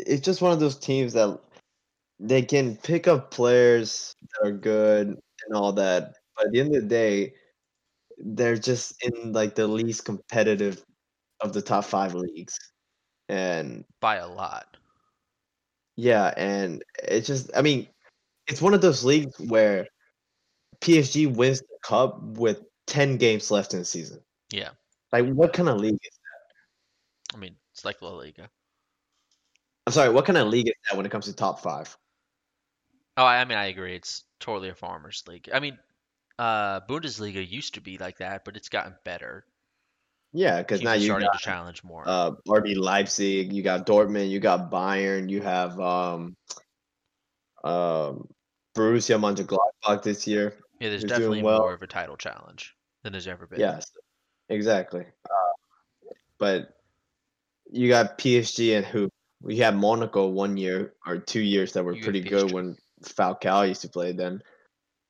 It's just one of those teams that they can pick up players that are good and all that, but at the end of the day, they're just in like the least competitive of the top five leagues. And by a lot. Yeah, and it's just I mean, it's one of those leagues where PSG wins the cup with 10 games left in the season. Yeah. Like what kind of league is that? I mean, it's like La Liga. I'm sorry, what kind of league is that when it comes to top 5? Oh, I I mean, I agree. It's totally a farmers league. I mean, uh, Bundesliga used to be like that, but it's gotten better. Yeah, Teams now you starting got to challenge more. uh RB Leipzig, you got Dortmund, you got Bayern, you have um um Borussia Mönchengladbach this year. Yeah, there's definitely well. more of a title challenge than there's ever been. Yes, exactly. Uh, but you got PSG and who? We had Monaco one year or two years that were You pretty good when Falcao used to play then,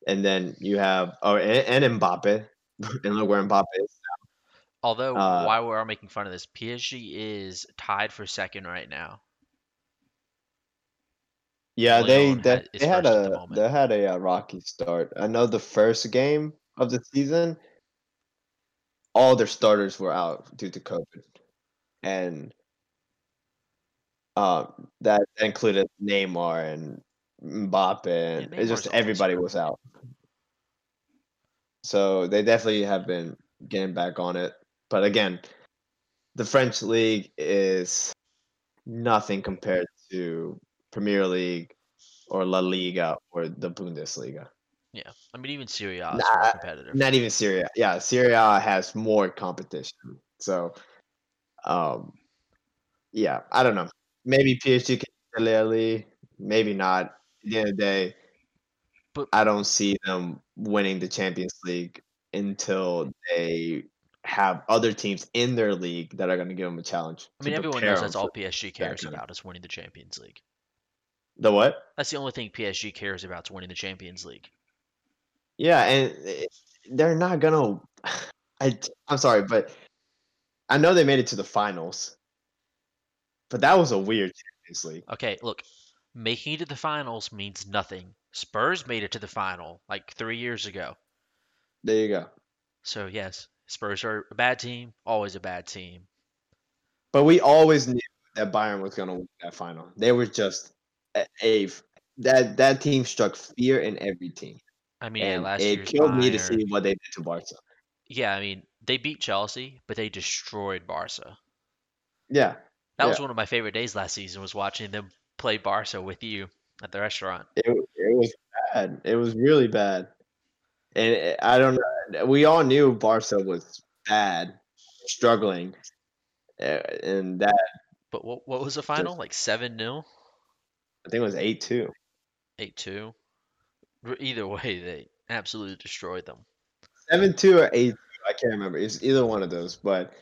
and then you have oh and, and Mbappe, and look where Mbappe is. Although, Uh, while we are all making fun of this, PSG is tied for second right now. Yeah, they they, they had first the a they had a, uh rocky start. I know the first game of the season, all their starters were out due to COVID, and um, that included Neymar and Mbappe, and Yeah, it's just everybody was out. So they definitely have been getting back on it, but again, the French league is nothing compared to Premier League or La Liga or the Bundesliga. Yeah, I mean, even Serie A is Nah, more competitive. Not even Syria. Yeah, Syria has more competition. So, um, yeah, I don't know. Maybe PSG can clearly, maybe not. At the end of the day, But- I don't see them winning the Champions League until they have other teams in their league that are going to give them a challenge. I mean, everyone knows that's all for PSG cares about is winning the Champions League. The what? That's the only thing PSG cares about is winning the Champions League. Yeah, and they're not gonna. I I'm sorry, but I know they made it to the finals, but that was a weird Champions League. Okay, look, making it to the finals means nothing. Spurs made it to the final like three years ago. There you go. So yes, Spurs are a bad team, always a bad team. But we always knew that Bayern was gonna win that final. They were just a, a that that team struck fear in every team, I mean, and last it killed me to see what they did to Barca. Yeah, I mean, they beat Chelsea, but they destroyed Barca. Yeah, That was one of my favorite days last season was watching them play Barca with you at the restaurant. it it was bad. It was really bad, and it- I don't know. We all knew Barca was bad, struggling, uh, and that But what what was the final? Like 7-0, I think it was eight two. 8-2. Either way, they absolutely destroyed them. Seven two or eight two. I can't remember. It's either one of those, but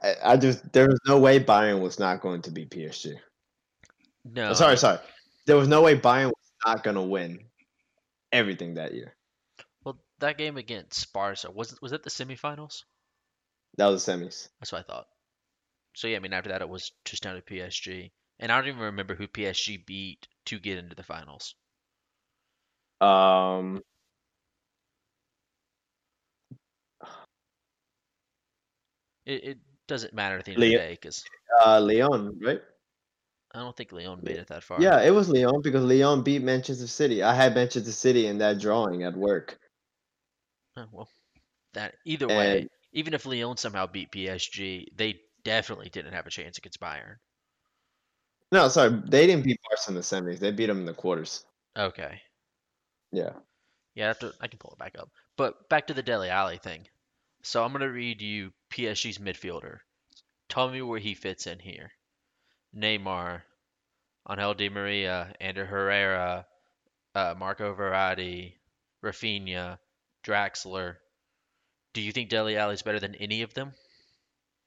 I, I just there was no way Bayern was not going to be PSG. No, Oh, sorry, sorry. There was no way Bayern was not going to win everything that year. Well, that game against Barca was was it the semifinals? That was the semis. That's what I thought. So yeah, I mean after that it was just down to PSG, and I don't even remember who PSG beat to get into the finals. Um, It, it doesn't matter at the end of the day because uh, Lyon, right? I don't think Lyon made it that far. Yeah, it was Lyon because Lyon beat Manchester City. I had Manchester City in that drawing at work. Oh, well, that either way, And- even if Lyon somehow beat PSG, they definitely didn't have a chance against Bayern. No, sorry, they didn't beat Barca in the semis. They beat them in the quarters. Okay. Yeah. Yeah, I, have to, I can pull it back up. But back to the Dele Alli thing. So I'm gonna read you PSG's midfielder. Tell me where he fits in here. Neymar, Angel Di Maria, Ander Herrera, uh, Marco Verratti, Rafinha, Draxler. Do you think Dele Alli's better than any of them?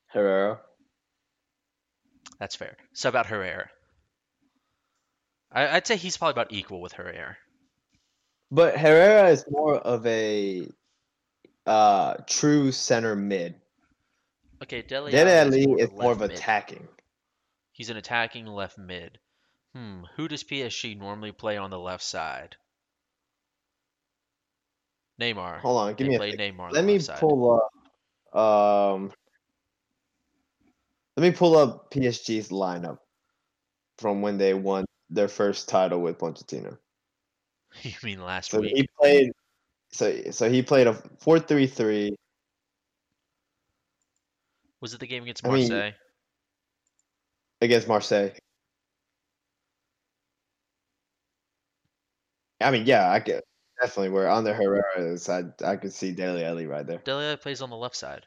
Herrera. That's fair. So about Herrera. I, I'd say he's probably about equal with Herrera. But Herrera is more of a uh, true center mid. Okay, Deli Dele Alli Ali is is more more of of a left mid. attacking. He's an attacking left mid. Hmm, who does PSG normally play on the left side? Neymar. Hold on, give They me a. Neymar Let me left side. pull up. Um, let me pull up PSG's lineup from when they won their first title with Pochettino. You mean last So week? he played. So so he played a four three three. Was it the game against I mean- Marseille? against Marseille. I mean, yeah, I could definitely. Where on the Herrera's, I I could see Dele Alli right there. Dele Alli plays on the left side.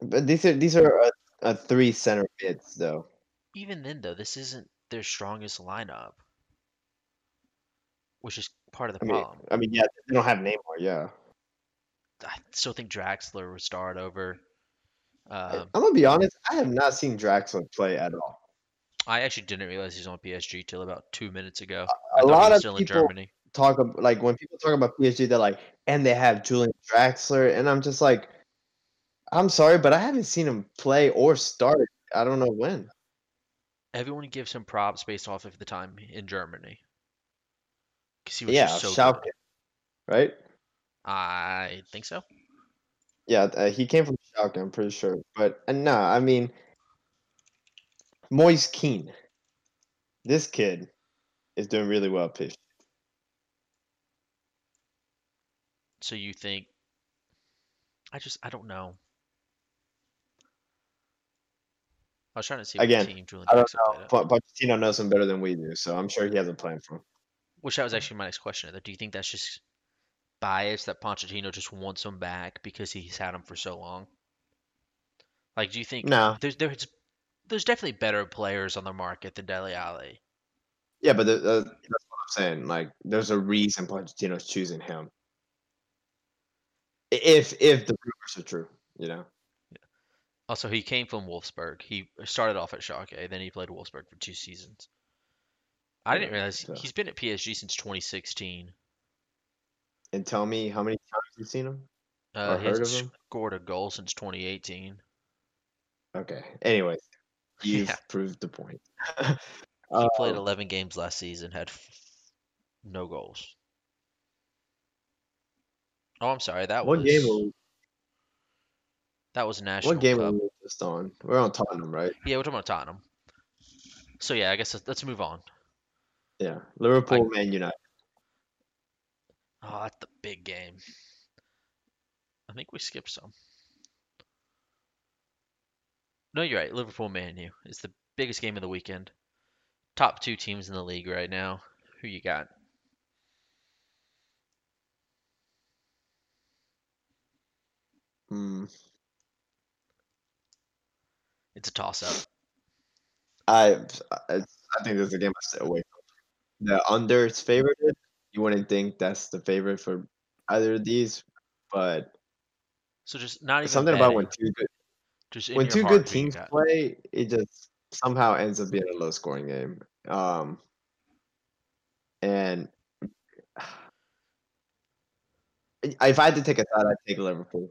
But these are these are a, a three center mids though. Even then, though, this isn't their strongest lineup, which is part of the I mean, problem. I mean, yeah, they don't have Neymar. Yeah, I still think Draxler would start over. Um, I'm gonna be honest. I have not seen Draxler play at all. I actually didn't realize he's on PSG till about two minutes ago. A lot of still people in Germany. talk about like when people talk about PSG, they're like, and they have Julian Draxler, and I'm just like, I'm sorry, but I haven't seen him play or start. I don't know when. Everyone gives him props based off of the time in Germany. Because he was Yeah, just so Schalke, right? I think so. Yeah, uh, he came from Schalke, I'm pretty sure. But uh, no, I mean, Moise Kean. This kid is doing really well PSG. So you think? I just I don't know. I was trying to see Again, team Julian I don't know. at. Pochettino knows him better than we do, so I'm sure he has a plan for him. Which that was actually my next question. Though. Do you think that's just bias that Pochettino just wants him back because he's had him for so long? Like, do you think No, there's there's there's definitely better players on the market than Dele Alli? yeah, but the, the, that's what I'm saying. Like, there's a reason Pochettino's choosing him. If if the rumors are true, you know. Also, he came from Wolfsburg. He started off at Schalke, then he played Wolfsburg for two seasons. I didn't realize so- he's been at PSG since 2016. And tell me how many times you've seen him. Uh, he heard hasn't of him? scored a goal since 2018. Okay. Anyways, you've Yeah. proved the point. He played Um, 11 games last season, had f- no goals. Oh, I'm sorry. That what was game? That was National what game Cup. were we just on? We're on Tottenham, right? Yeah, we're talking about Tottenham. So yeah, I guess let's, let's move on. Yeah. Liverpool, Man United. Oh, that's the big game. I think we skipped some. No, you're right. Liverpool Man U is the biggest game of the weekend. Top two teams in the league right now. Who you got? Hmm. It's a toss up. I I think this is a game I stay away from. The under is favorited. You wouldn't think that's the favorite for either of these, but So just not even something about when two good just when two good teams play, it just somehow ends up being a low scoring game. Um, and if I had to take a side, I'd take Liverpool.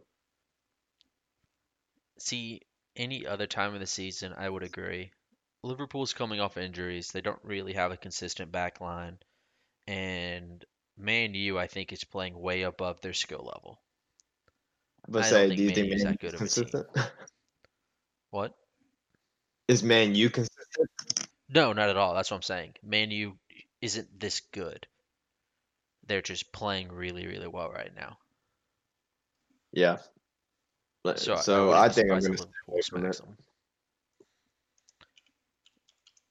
See, any other time of the season, I would agree. Liverpool's coming off injuries. They don't really have a consistent back line. And Man U, I think, is playing way above their skill level. But I say, do you Man think U's Man that U good is of a team. consistent? What? is Man U consistent? No, not at all. That's what I'm saying. Man U isn't this good. They're just playing really, really well right now. Yeah. But- So, So, I, I, think I'm going to away from it. them.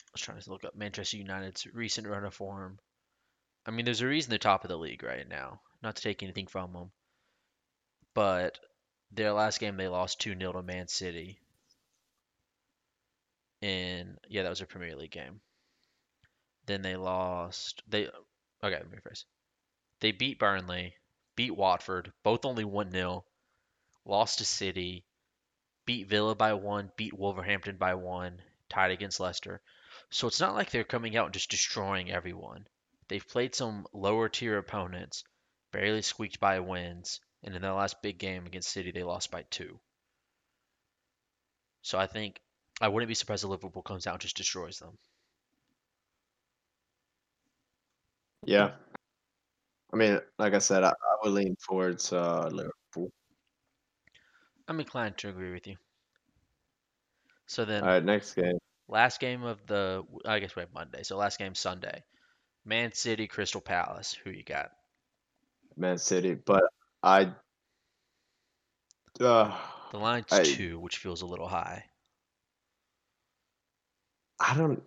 I was trying to look up Manchester United's recent run of form. I mean, there's a reason they're top of the league right now. Not to take anything from them, but their last game they lost 2 0 to Man City. And yeah, that was a Premier League game. Then they lost. They okay. Let me rephrase. They beat Burnley, beat Watford, both only one 0 lost to City, beat Villa by one, beat Wolverhampton by one, tied against Leicester. So it's not like they're coming out and just destroying everyone. They've played some lower tier opponents, barely squeaked by wins, and in their last big game against City, they lost by two. So I think I wouldn't be surprised if Liverpool comes out and just destroys them. Yeah. I mean, like I said, I, I would lean towards uh, Liverpool. I'm inclined to agree with you. So then, All right, next game. Last game of the, I guess we have Monday. So last game Sunday. Man City, Crystal Palace. Who you got? Man City, but I. Uh, The line's I- two, which feels a little high. I don't.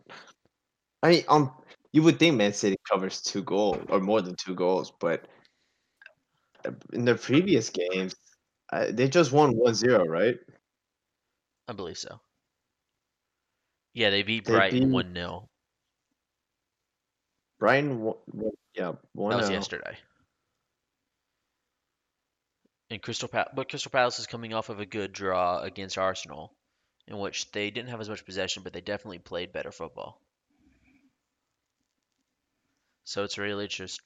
I mean, um, you would think Man City covers two goals or more than two goals, but in the previous games, uh, they just won 1-0, right? I believe so. Yeah, they beat They Brighton beat- 1 0. Brighton, yeah, one That was yesterday. And Crystal Palace, but Crystal Palace is coming off of a good draw against Arsenal, in which they didn't have as much possession, but they definitely played better football. So it's really just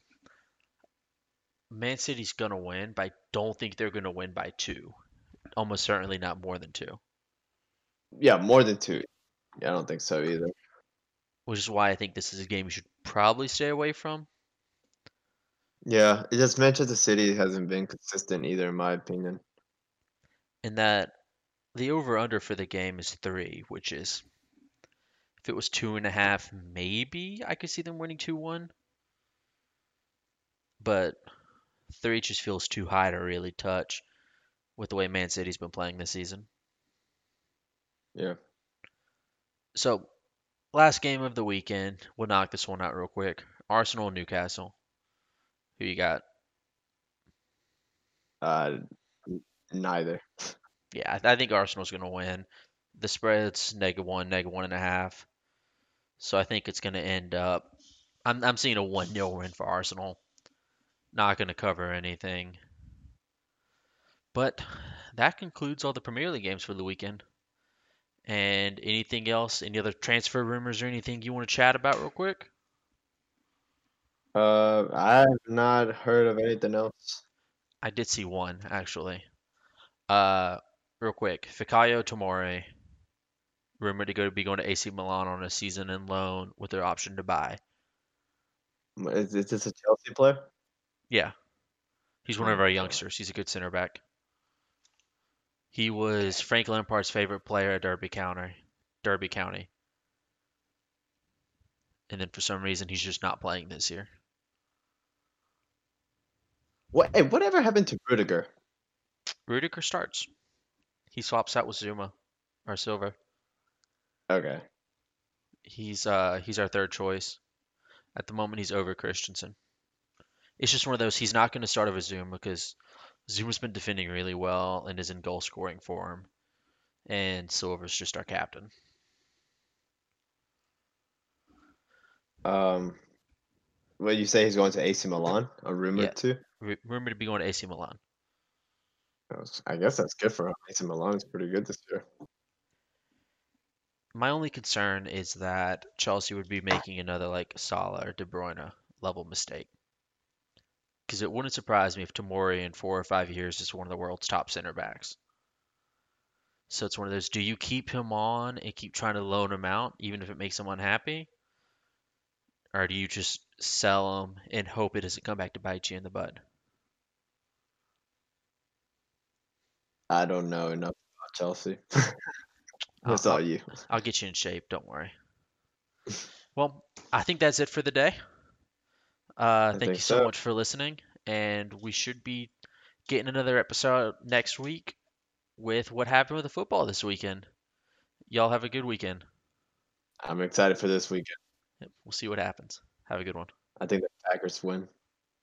Man City's gonna win, but I don't think they're gonna win by two. Almost certainly not more than two, Yeah, more than two. Yeah, I don't think so either. which is why I think this is a game you should probably stay away from. Yeah, it just Manchester City hasn't been consistent either, in my opinion. And that the over under for the game is three, which is if it was two and a half, maybe I could see them winning two one. But three just feels too high to really touch with the way Man City's been playing this season. Yeah. So last game of the weekend, we'll knock this one out real quick. Arsenal and Newcastle. Who you got? Uh, neither. Yeah, I, I think Arsenal's going to win. The spread's negative one, negative one and a half. So I think it's going to end up. I'm, I'm seeing a 1 0 win for Arsenal. Not going to cover anything. But that concludes all the Premier League games for the weekend. And anything else? Any other transfer rumors or anything you want to chat about real quick? Uh, I've not heard of anything else. I did see one actually. Uh, real quick, Fikayo Tomori, rumored to go to be going to AC Milan on a season-end loan with their option to buy. Is, is this a Chelsea player? Yeah, he's one of our youngsters. He's a good center back. He was Frank Lampard's favorite player at Derby County. Derby County. And then for some reason he's just not playing this year. What? Hey, whatever happened to Rudiger? Rudiger starts. He swaps out with Zouma or Silva. Okay. He's uh he's our third choice. At the moment, he's over Christensen. It's just one of those. He's not going to start over Zouma because Zouma has been defending really well and is in goal scoring form, and Silva's just our captain. Um, what you say he's going to AC Milan? A rumor Yeah. too? Ru- Rumored to be going to AC Milan. I guess that's good for him. AC Milan is pretty good this year. My only concern is that Chelsea would be making another like Salah or De Bruyne level mistake. Because it wouldn't surprise me if Tomori in four or five years is one of the world's top center backs. So it's one of those, do you keep him on and keep trying to loan him out, even if it makes him unhappy? Or do you just sell him and hope it doesn't come back to bite you in the butt? I don't know enough about Chelsea. I'll- That's all you. I'll get you in shape, don't worry. Well, I think that's it for the day. Uh, thank you so so. much for listening, and we should be getting another episode next week with what happened with the football this weekend. Y'all have a good weekend. I'm excited for this weekend. We'll see what happens. Have a good one. I think the Packers win.